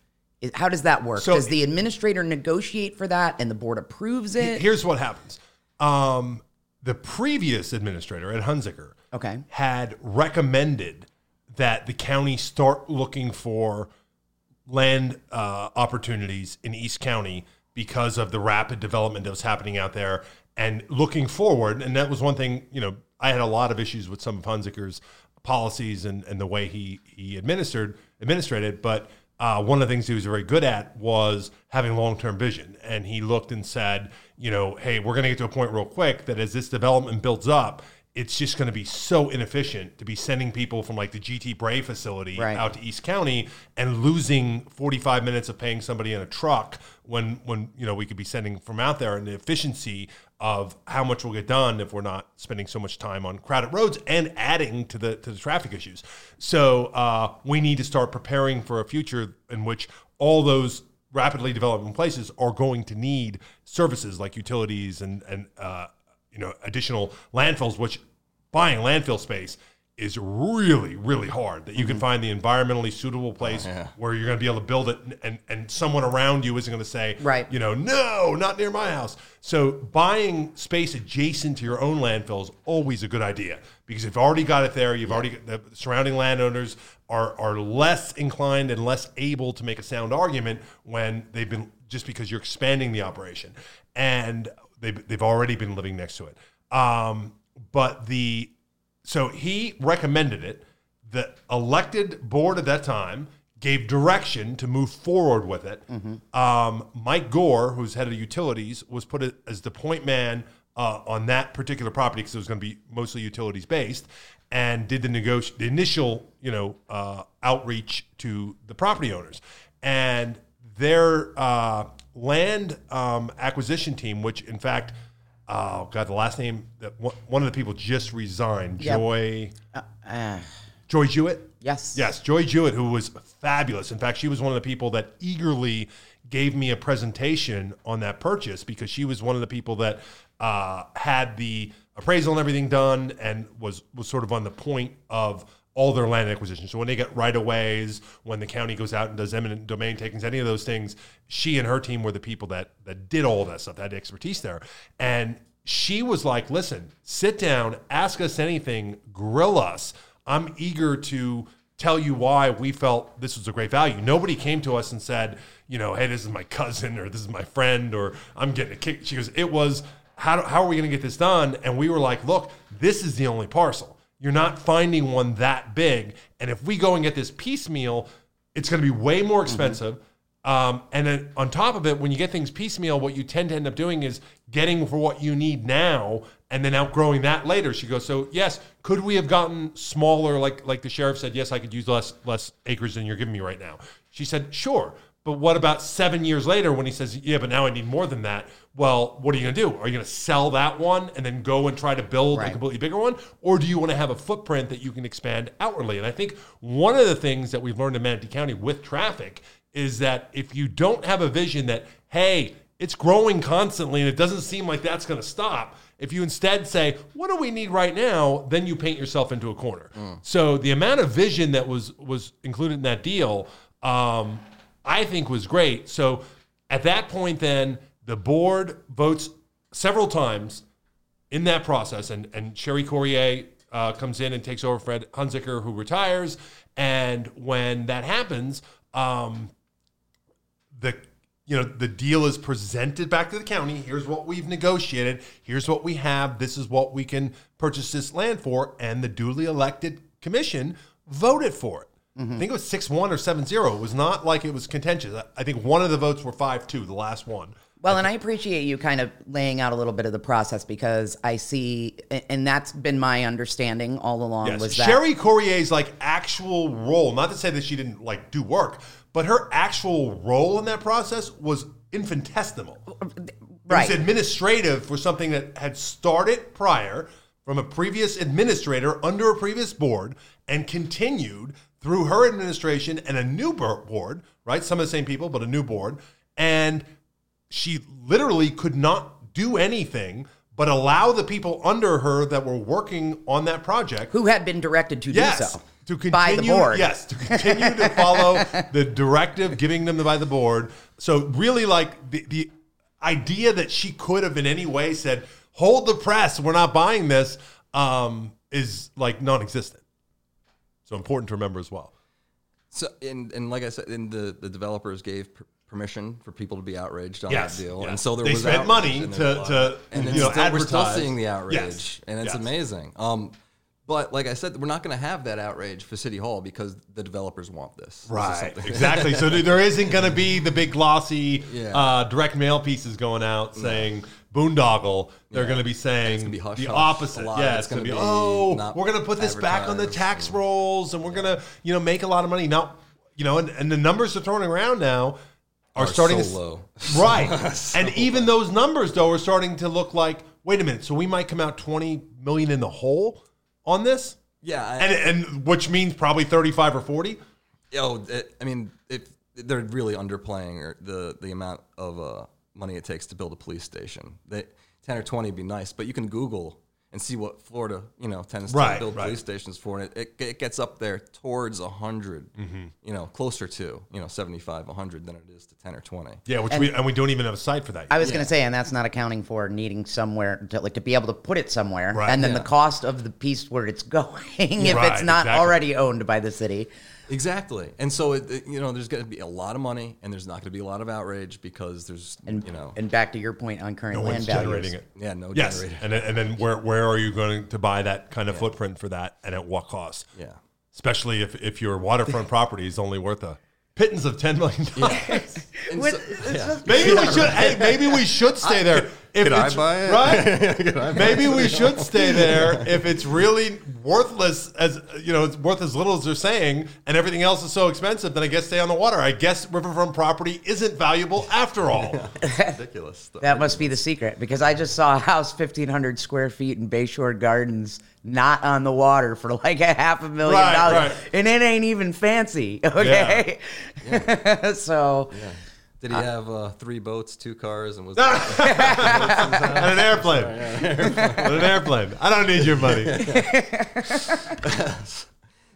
Is- How does that work? So- does the administrator negotiate for that, and the board approves it? Here's what happens. Um, the previous administrator Ed Hunzeker Okay. had recommended that the county start looking for land uh, opportunities in East County because of the rapid development that was happening out there and looking forward. And that was one thing, you know, I had a lot of issues with some of Hunzeker's policies and, and the way he, he administered administrated, but uh, one of the things he was very good at was having long-term vision. And he looked and said, you know, hey, we're going to get to a point real quick that as this development builds up, it's just going to be so inefficient to be sending people from like the GT Bray facility Right. out to East County and losing 45 minutes of paying somebody in a truck when when you know we could be sending from out there and the efficiency of how much will get done if we're not spending so much time on crowded roads and adding to the to the traffic issues. So uh, we need to start preparing for a future in which all those rapidly developing places are going to need services like utilities and and uh, you know additional landfills, which buying landfill space is really really hard. That you Mm-hmm. can find the environmentally suitable place yeah. where you're going to be able to build it, and, and and someone around you isn't going to say, Right. you know, no, not near my house. So buying space adjacent to your own landfill is always a good idea because you've already got it there. You've already got the surrounding landowners are are less inclined and less able to make a sound argument when they've been just because you're expanding the operation and they've they've already been living next to it. Um, but the so he recommended it. The elected board at that time gave direction to move forward with it. Um, Mike Gore, who's head of utilities, was put as the point man uh, on that particular property because it was going to be mostly utilities based, and did the negoti- the initial you know uh, outreach to the property owners and their uh, land um, acquisition team, which in fact. Oh God! The last name that one one of the people just resigned. Yep. Joy, Uh, Joy Jewett. yes. Yes, Joy Jewett, who was fabulous. In fact, she was one of the people that eagerly gave me a presentation on that purchase because she was one of the people that uh, had the appraisal and everything done and was was sort of on the point of all their land acquisition. So when they get right of ways, when the county goes out and does eminent domain takings, any of those things, she and her team were the people that that did all that stuff, that had expertise there. And she was like, listen, sit down, ask us anything, grill us. I'm eager to tell you why we felt this was a great value. Nobody came to us and said, you know, hey, this is my cousin or this is my friend or I'm getting a kick. She goes, it was, how, how are we going to get this done? And we were like, look, this is the only parcel. You're not finding one that big. And if we go and get this piecemeal, it's going to be way more expensive. Um, and then on top of it, when you get things piecemeal, what you tend to end up doing is getting for what you need now and then outgrowing that later. She goes, so yes, could we have gotten smaller? Like like the sheriff said, yes, I could use less less acres than you're giving me right now. She said, sure, But what about seven years later when he says, yeah, but now I need more than that? Well, what are you going to do? Are you going to sell that one and then go and try to build a completely bigger one? Or do you want to have a footprint that you can expand outwardly? And I think one of the things that we've learned in Manatee County with traffic is that if you don't have a vision that, hey, it's growing constantly and it doesn't seem like that's going to stop, if you instead say, what do we need right now? Then you paint yourself into a corner. So the amount of vision that was was included in that deal, um, I think was great. So at that point, then the board votes several times in that process, and and Cheri Coryea uh, comes in and takes over Fred Hunzeker, who retires. And when that happens, um, the you know the deal is presented back to the county. Here's what we've negotiated. Here's what we have. This is what we can purchase this land for, and the duly elected commission voted for it. I think it was six one or seven zero. It was not like it was contentious. I- think one of the votes were five two. The last one. Well, and I appreciate you kind of laying out a little bit of the process because I see, and that's been my understanding all along Yes. was that Cheri Coryea's like actual role, not to say that she didn't like do work, but her actual role in that process was infinitesimal. Oh, oh, right. It was administrative for something that had started prior from a previous administrator under a previous board and continued through her administration and a new board, right? Some of the same people, but a new board. And she literally could not do anything but allow the people under her that were working on that project who had been directed to yes, do so to continue, by the board. Yes, to continue to follow the directive giving them by the board. So really, like the the idea that she could have in any way said, "Hold the press, we're not buying this," um, is like non-existent. So important to remember as well. So, and, and like I said, and the, the developers gave per- permission for people to be outraged on Yes, that deal, yes. and so there They was spent money to- to, and you know, still, we're still seeing the outrage, Yes, and it's amazing. Um, but like I said, we're not going to have that outrage for City Hall because the developers want this. This Right, something- exactly. So there isn't going to be the big glossy Yeah. uh, direct mail pieces going out saying boondoggle. They're Yeah. going to be saying gonna be hush the hush. opposite. Yeah, it's it's going to be, oh, we're going to put this back on the tax rolls, and we're going to you know make a lot of money now. You know, and, and the numbers they're throwing around now are, Are starting *laughs* *laughs* so to low. right. and even those numbers though are starting to look like wait a minute. So we might come out twenty million in the hole on this, yeah, I, and and which means probably thirty five or forty. Oh, it, I mean, if they're really underplaying or the the amount of uh, money it takes to build a police station. They, Ten or twenty would be nice, but you can Google and see what Florida, you know, tends Right, to build right. police stations for, and it, it, it gets up there towards a 100 Mm-hmm. you know, closer to you know seventy five, hundred than it is to ten or twenty. Yeah, which we and we don't even have a site for that. Yet. I was going to say, and that's not accounting for needing somewhere to like to be able to put it somewhere, Right. and then Yeah. the cost of the piece where it's *laughs* going if Right, it's not exactly. already owned by the city. Exactly, and so it, it- you know, there's going to be a lot of money, and there's not going to be a lot of outrage because there's And you know, and back to your point on current no land one's values. generating it. yeah, no Yes, generator. and then, and then where where are you going to buy that kind of footprint for that, and at what cost? Yeah. Especially if if your waterfront property is only worth a pittance of ten million dollars. *laughs* And With- so- yeah. Maybe we should. Hey, maybe we should stay there. If could I buy it? Right? *laughs* maybe we should stay *laughs* there if it's really worthless as you know, it's worth as little as they're saying, and everything else is so expensive. Then I guess stay on the water. I guess riverfront property isn't valuable after all. *laughs* ridiculous. That must be the secret because I just saw a house 1,500 square feet in Bayshore Gardens, not on the water, for like a half a million Right, dollars. right. And it ain't even fancy. Okay. so, Did he have uh, three boats, two cars, and was *laughs* on an airplane. on *laughs* an airplane. I don't need your money. *laughs*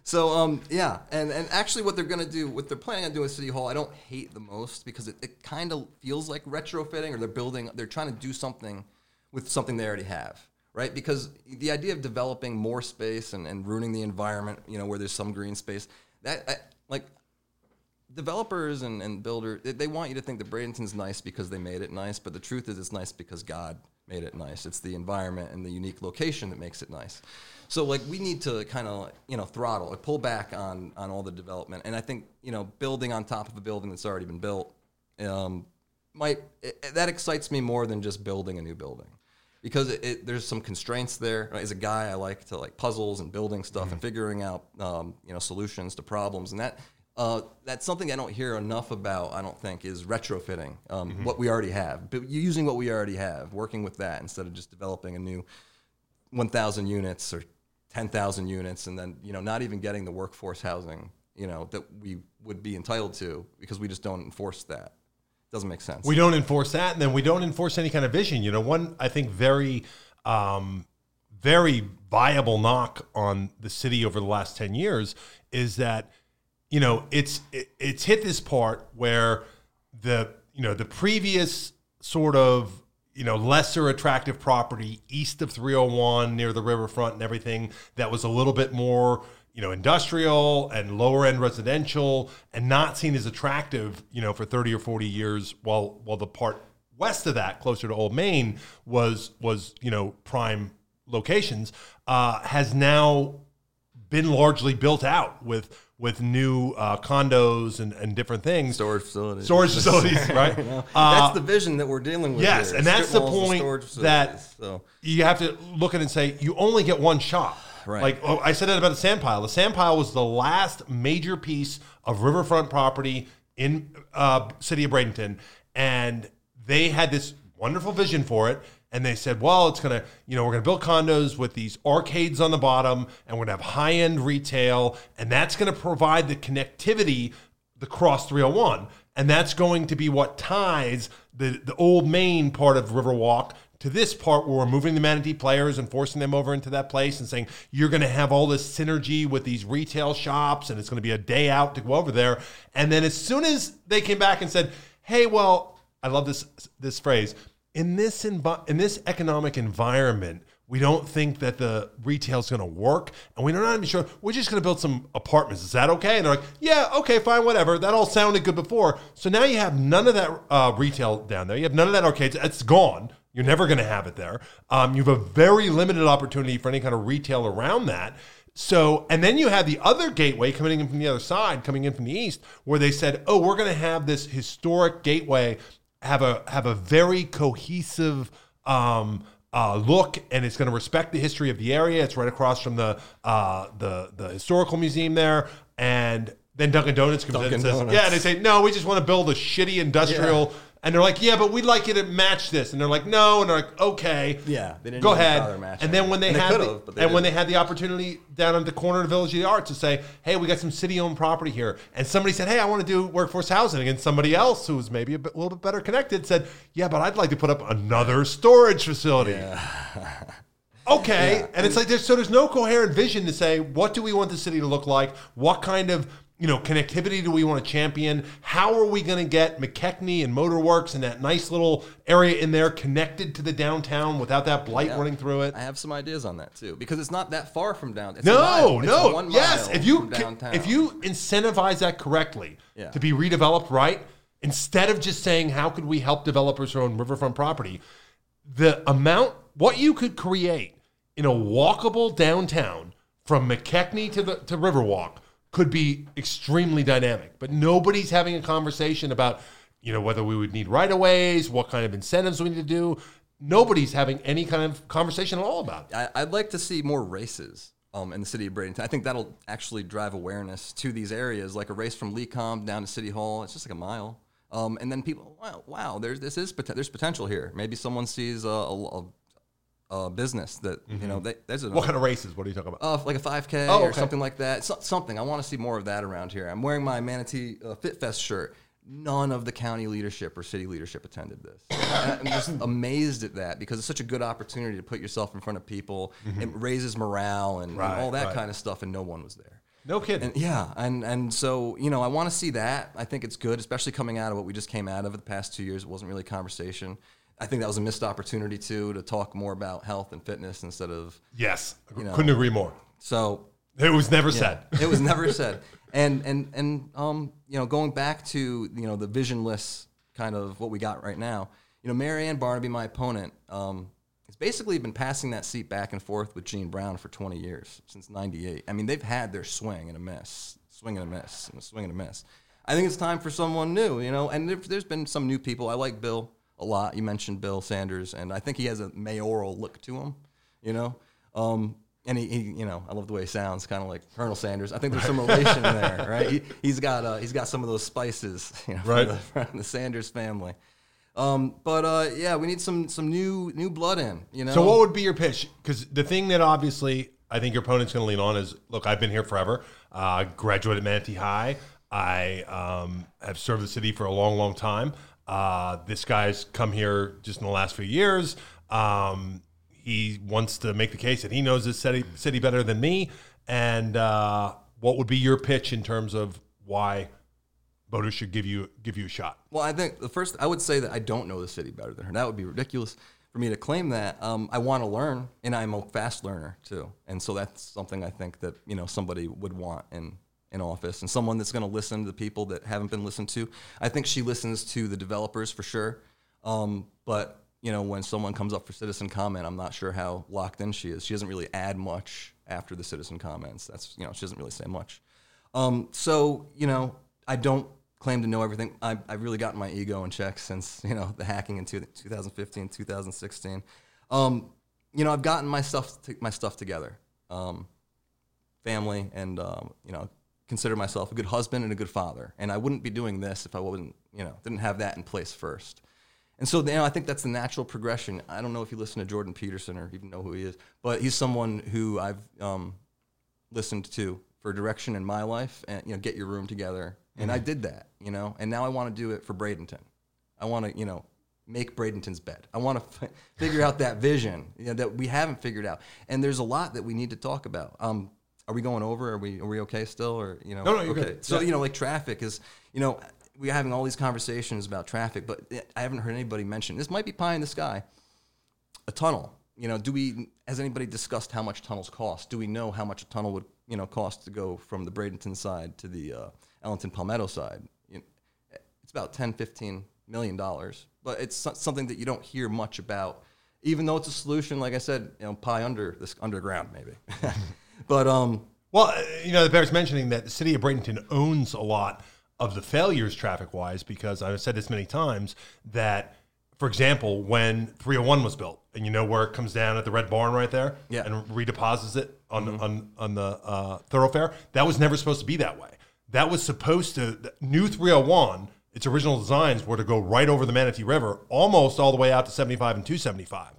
so? Um, yeah, and and actually, what they're gonna do, what they're planning on doing with City Hall, I don't hate the most because it, it kind of feels like retrofitting, or they're building, they're trying to do something with something they already have, right? Because the idea of developing more space and, and ruining the environment, you know, where there's some green space, that I, like developers and, and builders they, they want you to think that Bradenton's nice because they made it nice, but the truth is it's nice because God made it nice. It's the environment and the unique location that makes it nice. So like we need to kind of you know throttle or pull back on on all the development. And I think you know building on top of a building that's already been built um, might it, that excites me more than just building a new building because it, it, there's some constraints there. As a guy, I like to like puzzles and building stuff and figuring out um, you know solutions to problems, and that Uh, that's something I don't hear enough about. I don't think is retrofitting um, Mm-hmm. what we already have, but using what we already have, working with that instead of just developing a new 1,000 units or 10,000 units, and then you know not even getting the workforce housing you know that we would be entitled to because we just don't enforce that. Doesn't make sense. We don't enforce that, and then we don't enforce any kind of vision. You know, one I think very, um, very viable knock on the city over the last ten years is that you know it's it, it's hit this part where the you know the previous sort of you know lesser attractive property east of 301 near the riverfront and everything that was a little bit more you know industrial and lower end residential and not seen as attractive you know for 30 or 40 years while while the part west of that closer to old main was was you know prime locations uh, has now been largely built out with with new uh, condos and, and different things storage facilities. storage facilities *laughs* right Uh, that's the vision that we're dealing with. yes, here, and that's strip the point that so. you have to look at it and say you only get one shot. Right. Like oh, I said that about the sand pile. The sand pile was the last major piece of riverfront property in uh, city of Bradenton, and they had this wonderful vision for it. And they said, well, it's gonna, you know, we're gonna build condos with these arcades on the bottom, and we're gonna have high end retail, and that's gonna provide the connectivity the cross 301 and that's going to be what ties the the old main part of riverwalk to this part where we're moving the manatee players and forcing them over into that place and saying you're going to have all this synergy with these retail shops and it's going to be a day out to go over there. And then as soon as they came back and said hey well i love this this phrase in this envi- in this economic environment we don't think that the retail is going to work, and we're not even sure. We're just going to build some apartments. Is that okay? And they're like, yeah, okay, fine, whatever. That all sounded good before. So now you have none of that uh, retail down there. You have none of that arcades. It's gone. You're never going to have it there. Um, you have a very limited opportunity for any kind of retail around that. So, and then you have the other gateway coming in from the other side, coming in from the east, where they said, "Oh, we're going to have this historic gateway have a have a very cohesive um, uh, look, and it's going to respect the history of the area. It's right across from the uh, the the historical museum there, and then Dunkin' Donuts comes in and says, Donuts. "Yeah," and they say, "No, we just want to build a shitty industrial." And they're like, "Yeah, but we'd like you to match this." And they're like, "No," and they're like, "Okay, Yeah, they didn't go even ahead." matching. And then when they And they had could've, the, but they and when they didn't. had the opportunity down at the corner of the Village of the Arts to say, "Hey, we got some city-owned property here," and somebody said, "Hey, I want to do workforce housing," and somebody else who was maybe a, bit, a little bit better connected said, "Yeah, but I'd like to put up another storage facility." *laughs* Okay, and it's like there's so there's no coherent vision to say what do we want the city to look like, what kind of you know connectivity do we want to champion, how are we going to get McKechnie and Motorworks and that nice little area in there connected to the downtown without that blight Yeah. running through it. I have some ideas on that too because it's not that far from downtown. No. No, yes. If you if you incentivize that correctly Yeah. to be redeveloped right, instead of just saying how could we help developers who own riverfront property, the amount what you could create in a walkable downtown from McKechnie to the to Riverwalk could be extremely dynamic. But nobody's having a conversation about you know whether we would need right of ways, what kind of incentives we need to do. Nobody's having any kind of conversation at all about it. I, I'd like to see more races um, in the city of Bradenton. I think that'll actually drive awareness to these areas, like a race from LECOM down to City Hall. It's just like a mile. Um, and then people, wow, wow, there's this is there's potential here. Maybe someone sees a, a, a, a business that you know they, there's a What kind of races? What are you talking about? uh, like a 5K Oh, or something like that. So, something. I want to see more of that around here. I'm wearing my Manatee uh, Fit Fest shirt. None of the county leadership or city leadership attended this. *coughs* And I'm just amazed at that because it's such a good opportunity to put yourself in front of people. It raises morale and, and all that right. kind of stuff, and no one was there. no kidding. And yeah, and and so you know, I want to see that. I think it's good, especially coming out of what we just came out of the past two years. It wasn't really a conversation. I think that was a missed opportunity too to talk more about health and fitness instead of yes, know. couldn't agree more. so It was never said. it was never *laughs* said. And and and um, you know, going back to you know the visionless kind of what we got right now. You know, Marianne Barnebey, my opponent, um, has basically been passing that seat back and forth with Gene Brown for 20 years since '98. I mean, they've had their swing and a miss, swing and a miss, and a swing and a miss. I think it's time for someone new. You know, and there, there's been some new people. I like Bill a lot. You mentioned Bill Sanders, and I think he has a mayoral look to him. You know. Um, and he, he, you know, I love the way he sounds, kind of like Colonel Sanders. I think there's some relation there, *laughs* right? He, he's got uh, he's got some of those spices, you know, Right. from, the, from the Sanders family. Um, but uh, yeah, we need some some new new blood in, you know. So what would be your pitch? Because the thing that obviously I think your opponent's going to lean on is, look, I've been here forever. Uh, graduated Manatee High. I um, have served the city for a long, long time. Uh, this guy's come here just in the last few years. Um, he wants to make the case that he knows this city, city better than me. And uh, what would be your pitch in terms of why voters should give you give you a shot? Well, I think the first I would say that I don't know the city better than her. That would be ridiculous for me to claim that. Um, I want to learn, and I'm a fast learner too, and so that's something I think that you know somebody would want in in office, and someone that's going to listen to the people that haven't been listened to. I think she listens to the developers for sure, um, but you know when someone comes up for citizen comment, I'm not sure how locked in she is. She doesn't really add much after the citizen comments. That's you know she doesn't really say much. Um, so you know, I don't claim to know everything. I, I've really gotten my ego in check since *laughs* you know the hacking in two, 2015, 2016. Um, you know, I've gotten my stuff to, my stuff together, um, family, and um, you know, consider myself a good husband and a good father. And I wouldn't be doing this if I wasn't, you know, didn't have that in place first. And so, you know, I think that's the natural progression. I don't know if you listen to Jordan Peterson or even know who he is, but he's someone who I've um, listened to for direction in my life and you know get your room together and i did that you know and now i want to do it for bradenton i want to you know make bradenton's bed i want to f- figure out that vision you know, that we haven't figured out and there's a lot that we need to talk about um, are we going over are we are we okay still or you know No, no, you're okay good. so Yeah. you know like traffic is you know we're having all these conversations about traffic but i haven't heard anybody mention this might be pie in the sky a tunnel. You know, do we has anybody discussed how much tunnels cost? Do we know how much a tunnel would you know cost to go from the Bradenton side to the uh, Ellenton Palmetto side? You it's about 10, 15 million dollars, but it's something that you don't hear much about. Even though it's a solution, like I said, you know, pie under this underground maybe. *laughs* but um, Well, you know, the bears mentioning that the city of Bradenton owns a lot of the failures traffic wise because I've said this many times that, for example, when 301 was built, and you know where it comes down at the Red Barn right there, Yeah. and redeposits it on on on the uh, thoroughfare, that was never supposed to be that way. That was supposed to new 301. Its original designs were to go right over the Manatee River, almost all the way out to 75 and 275.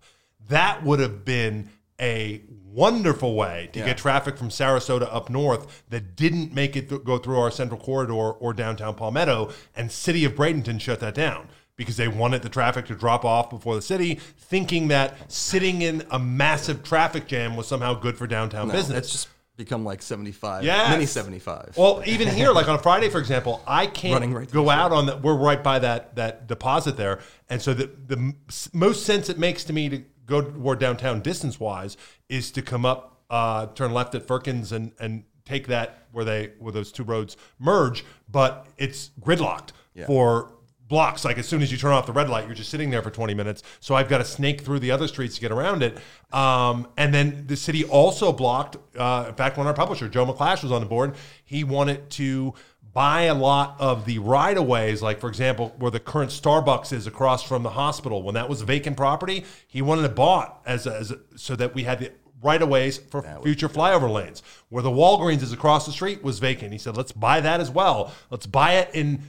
That would have been a wonderful way to Yeah. get traffic from Sarasota up north that didn't make it th- go through our central corridor or downtown Palmetto, and City of Bradenton shut that down because they wanted the traffic to drop off before the city, thinking that sitting in a massive traffic jam was somehow good for downtown no, business. it's just become like 75, Yes. mini 75. Well, even here, like on a Friday, for example, I *laughs* can't right go out on that. We're right by that that deposit there, and so the the most sense it makes to me to go toward downtown distance wise is to come up, uh, turn left at Firkins, and and take that where they where those two roads merge, but it's gridlocked for blocks. Like as soon as you turn off the red light, you're just sitting there for 20 minutes. So I've got to snake through the other streets to get around it. Um, and then the city also blocked. Uh, in fact, when our publisher Joe McClash was on the board, he wanted to buy a lot of the right of ways. Like for example, where the current Starbucks is across from the hospital. When that was vacant property, he wanted it bought as a, as a, so that we had the right of ways for future flyover lanes. Where the Walgreens is across the street was vacant. He said, let's buy that as well. Let's buy it in,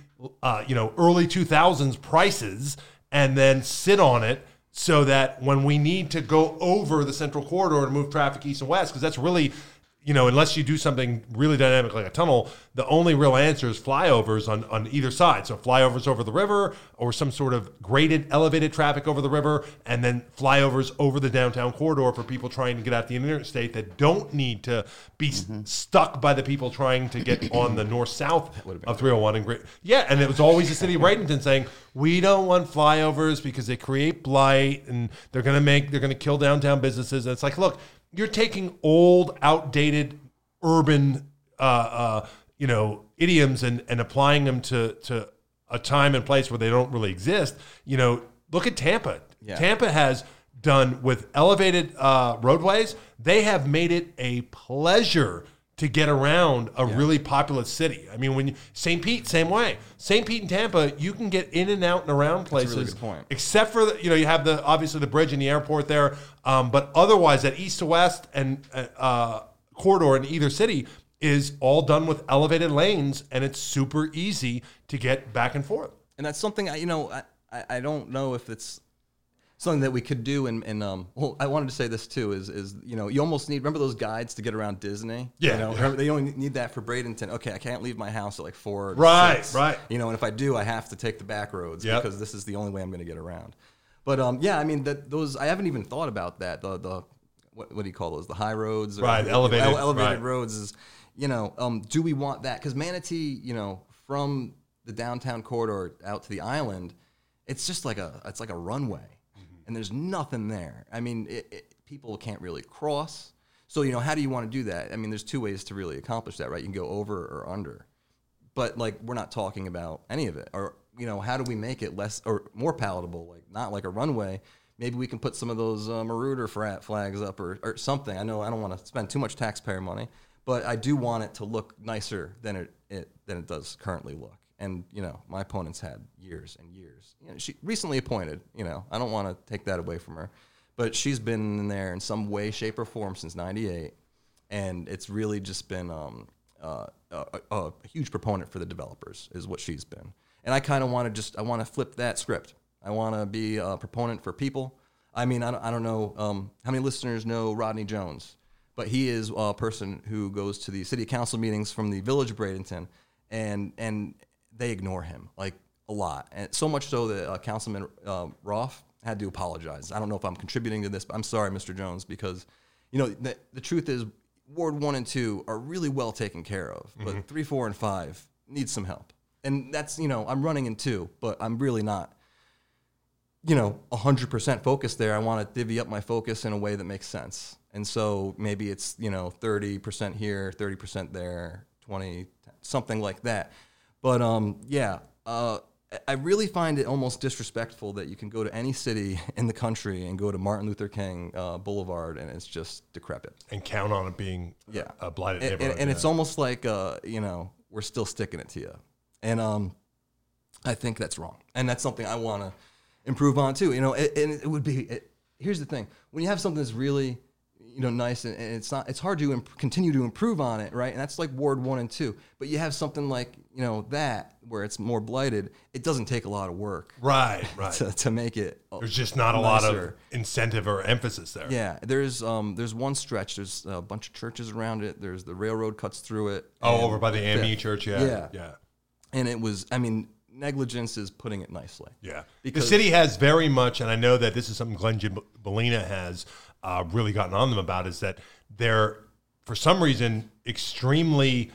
uh, you know, early 2000s prices and then sit on it so that when we need to go over the central corridor to move traffic east and west, because that's really, you know, unless you do something really dynamic like a tunnel, the only real answer is flyovers on, on either side. So flyovers over the river or some sort of graded, elevated traffic over the river, and then flyovers over the downtown corridor for people trying to get out the interstate that don't need to be s- stuck by the people trying to get *coughs* on the north south of 301 and great. Yeah, and it was always the city of Bradenton saying, we don't want flyovers because they create blight and they're going to make, they're going to kill downtown businesses. And it's like, look, you're taking old, outdated urban, uh, uh, you know, idioms and, and applying them to, to a time and place where they don't really exist. You know, look at Tampa. Yeah. Tampa has done with elevated uh, roadways. They have made it a pleasure to get around a really populous city. I mean, when you, St. Pete, same way. St. Pete and Tampa, you can get in and out and around places. really good point. Except for the, you know you have the obviously the bridge and the airport there, um, but otherwise that east to west and uh, corridor in either city is all done with elevated lanes, and it's super easy to get back and forth. and that's something I, you know, I, I don't know if it's something that we could do. And, and um, well, I wanted to say this too is, is you know, you almost need remember those guides to get around Disney. Yeah, you know, yeah. they only need that for Bradenton. Okay, I can't leave my house at like four. or Right, six, right. You know, and if I do, I have to take the back roads Yep. because this is the only way I'm going to get around. But um, yeah, I mean that those I haven't even thought about that. The the what, what do you call those? The high roads, or Right, the- elevated, ele- elevated right. roads is, you know, um, do we want that? Because Manatee, you know, from the downtown corridor out to the island, it's just like a it's like a runway, and there's nothing there. I mean, it, it, people can't really cross. So you know, how do you want to do that? I mean, there's two ways to really accomplish that, right? You can go over or under but like we're not talking about any of it or you know how do we make it less or more palatable like not like a runway maybe we can put some of those uh, marauder frat flags up or, or something i know i don't want to spend too much taxpayer money but i do want it to look nicer than it, it than it does currently look and you know my opponent's had years and years. You know, she recently appointed you know i don't want to take that away from her but she's been in there in some way shape or form since 98 and it's really just been um, uh, a, a, huge proponent for the developers is what she's been. And i kind of want to just i want to flip that script. I want to be a proponent for people. I mean i don't, I don't know um, how many listeners know rodney jones but he is a person who goes to the city council meetings from the village of bradenton and and they ignore him like a lot. And so much so that uh, councilman uh, roth had to apologize. I don't know if i'm contributing to this but i'm sorry mr jones because you know the, the truth is ward 1 and 2 are really well taken care of but 3 4 and 5 need some help. And that's you know i'm running in 2 but i'm really not you know 100% focused there. I want to divvy up my focus in a way that makes sense. And so maybe it's you know 30% here 30% there 20 something like that but um yeah uh I really find it almost disrespectful that you can go to any city *laughs* in the country and go to Martin Luther King uh, Boulevard and it's just decrepit. And count on it being Yeah, a blighted and, neighborhood. and, and yeah. it's almost like uh, you know we're still sticking it to you, and um, I think that's wrong, and that's something I want to improve on too. You know, it, and it would be. It, here's the thing: when you have something that's really you know nice and, and it's not it's hard to imp- continue to improve on it right? And that's like ward one and two. But you have something like you know that where it's more blighted it doesn't take a lot of work. Right, *laughs* right. to, to make it There's just not a lot of incentive or emphasis there. yeah there's um there's one stretch. There's a bunch of churches around it. There's the railroad cuts through it. Oh, over by the AME church, yeah, Yeah. yeah, and it was i mean negligence is putting it nicely. Yeah. Because- the city has very much, and I know that this is something Glenn Gibellina has uh, really gotten on them about, is that they're for some reason extremely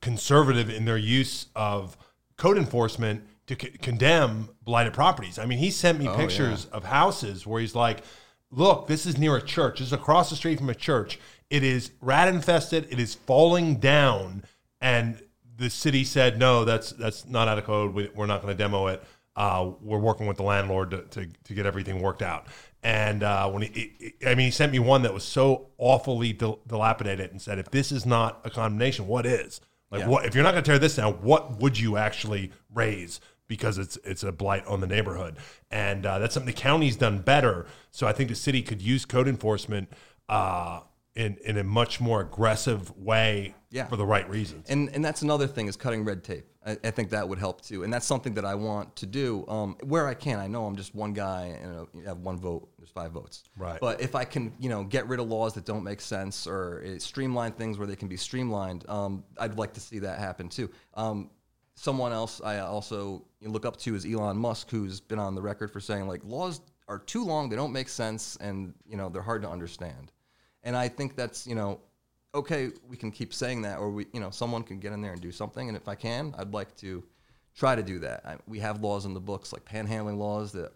conservative in their use of code enforcement to c- condemn blighted properties. I mean, he sent me pictures of houses where he's like, "Look, this is near a church. This is across the street from a church. It is rat infested. It is falling down." And the city said, "No, that's that's not out of code. We, we're not going to demo it. Uh, we're working with the landlord to, to, to get everything worked out." And uh, when he, he- I mean, he sent me one that was so awfully dil- dilapidated and said, "If this is not a condemnation, what is?" Like Yeah. what if you're not going to tear this down? What would you actually raise because it's it's a blight on the neighborhood? And uh, that's something the county's done better. So I think the city could use code enforcement uh, in in a much more aggressive way Yeah. for the right reasons. and and that's another thing is cutting red tape. I, I think that would help too, and that's something that I want to do um, where I can. I know I'm just one guy, and uh, you have one vote. There's five votes. Right. But if I can, you know, get rid of laws that don't make sense or uh, streamline things where they can be streamlined, um, I'd like to see that happen too. Um, someone else I also look up to is Elon Musk, who's been on the record for saying like laws are too long, they don't make sense, and you know they're hard to understand. And I think that's you know okay, we can keep saying that, or we, you know, someone can get in there and do something. And if I can, I'd like to try to do that. I, we have laws in the books, like panhandling laws, that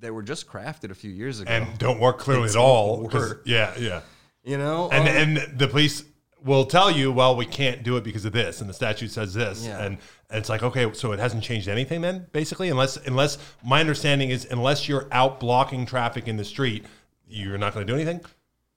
they were just crafted a few years ago. and don't work clearly at all. Yeah, yeah. you know, And um, and the police will tell you, well, we can't do it because of this, and the statute says this, Yeah. and, and it's like, okay, so it hasn't changed anything then, basically, unless unless my understanding is unless you're out blocking traffic in the street, you're not going to do anything.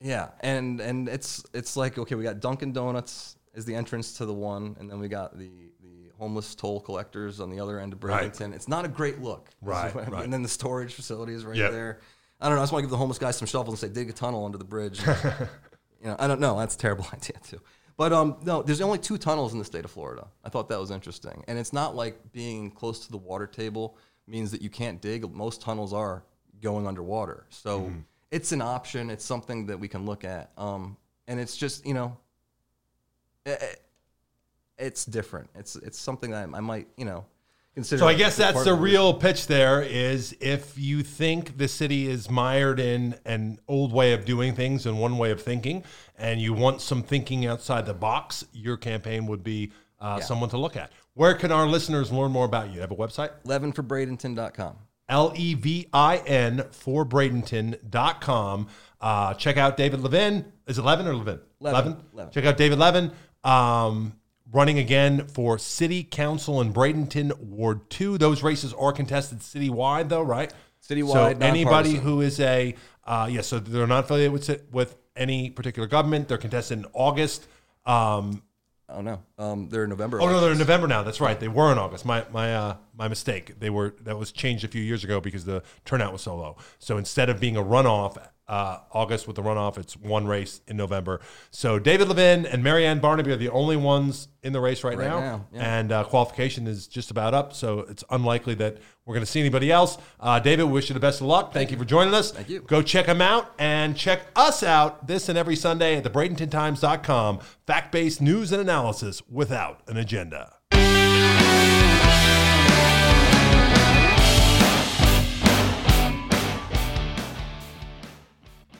Yeah, and and it's it's like okay, we got Dunkin' Donuts is the entrance to the one, and then we got the the homeless toll collectors on the other end of Right. Bradenton. It's not a great look, Right, *laughs* right. And then the storage facility is right Yep. there. I don't know. I just want to give the homeless guys some shovels and say dig a tunnel under the bridge. *laughs* you know, I don't know. That's a terrible *laughs* idea too. But um, no, there's only two tunnels in the state of Florida. I thought that was interesting, and it's not like being close to the water table means that you can't dig. Most tunnels are going underwater, so Mm-hmm. It's an option. It's something that we can look at, um, and it's just you know, eh, eh, it's different. It's it's something that I, I might you know consider. So I guess that's the real pitch there is if you think the city is mired in an old way of doing things and one way of thinking, and you want some thinking outside the box, your campaign would be uh, someone to look at. Where can our listeners learn more about you? Have a website? levinforbradenton.com. L E V I N for Bradenton.com. Uh, check out David Levin. Is it Levin or Levin? Levin. Levin. Check out David Levin. Um, running again for City Council in Bradenton, Ward 2. Those races are contested citywide, though, right? Citywide, So anybody who is a, uh, yeah, so they're not affiliated with, with any particular government. They're contested in August. Um, Oh no, um, they're in November. Oh no, they're in November now. That's right. They were in August. My my uh, my mistake. They were that was changed a few years ago because the turnout was so low. So instead of being a runoff, uh, August with the runoff, it's one race in November. So David Levin and Marianne Barnebey are the only ones in the race right, Right now, now, yeah. and uh, qualification is just about up. So it's unlikely that we're going to see anybody else. Uh, David, we wish you the best of luck. Thank, you for joining us. Thank you. Go check them out and check us out this and every Sunday at thebradentontimes.com. Fact based news and analysis without an agenda.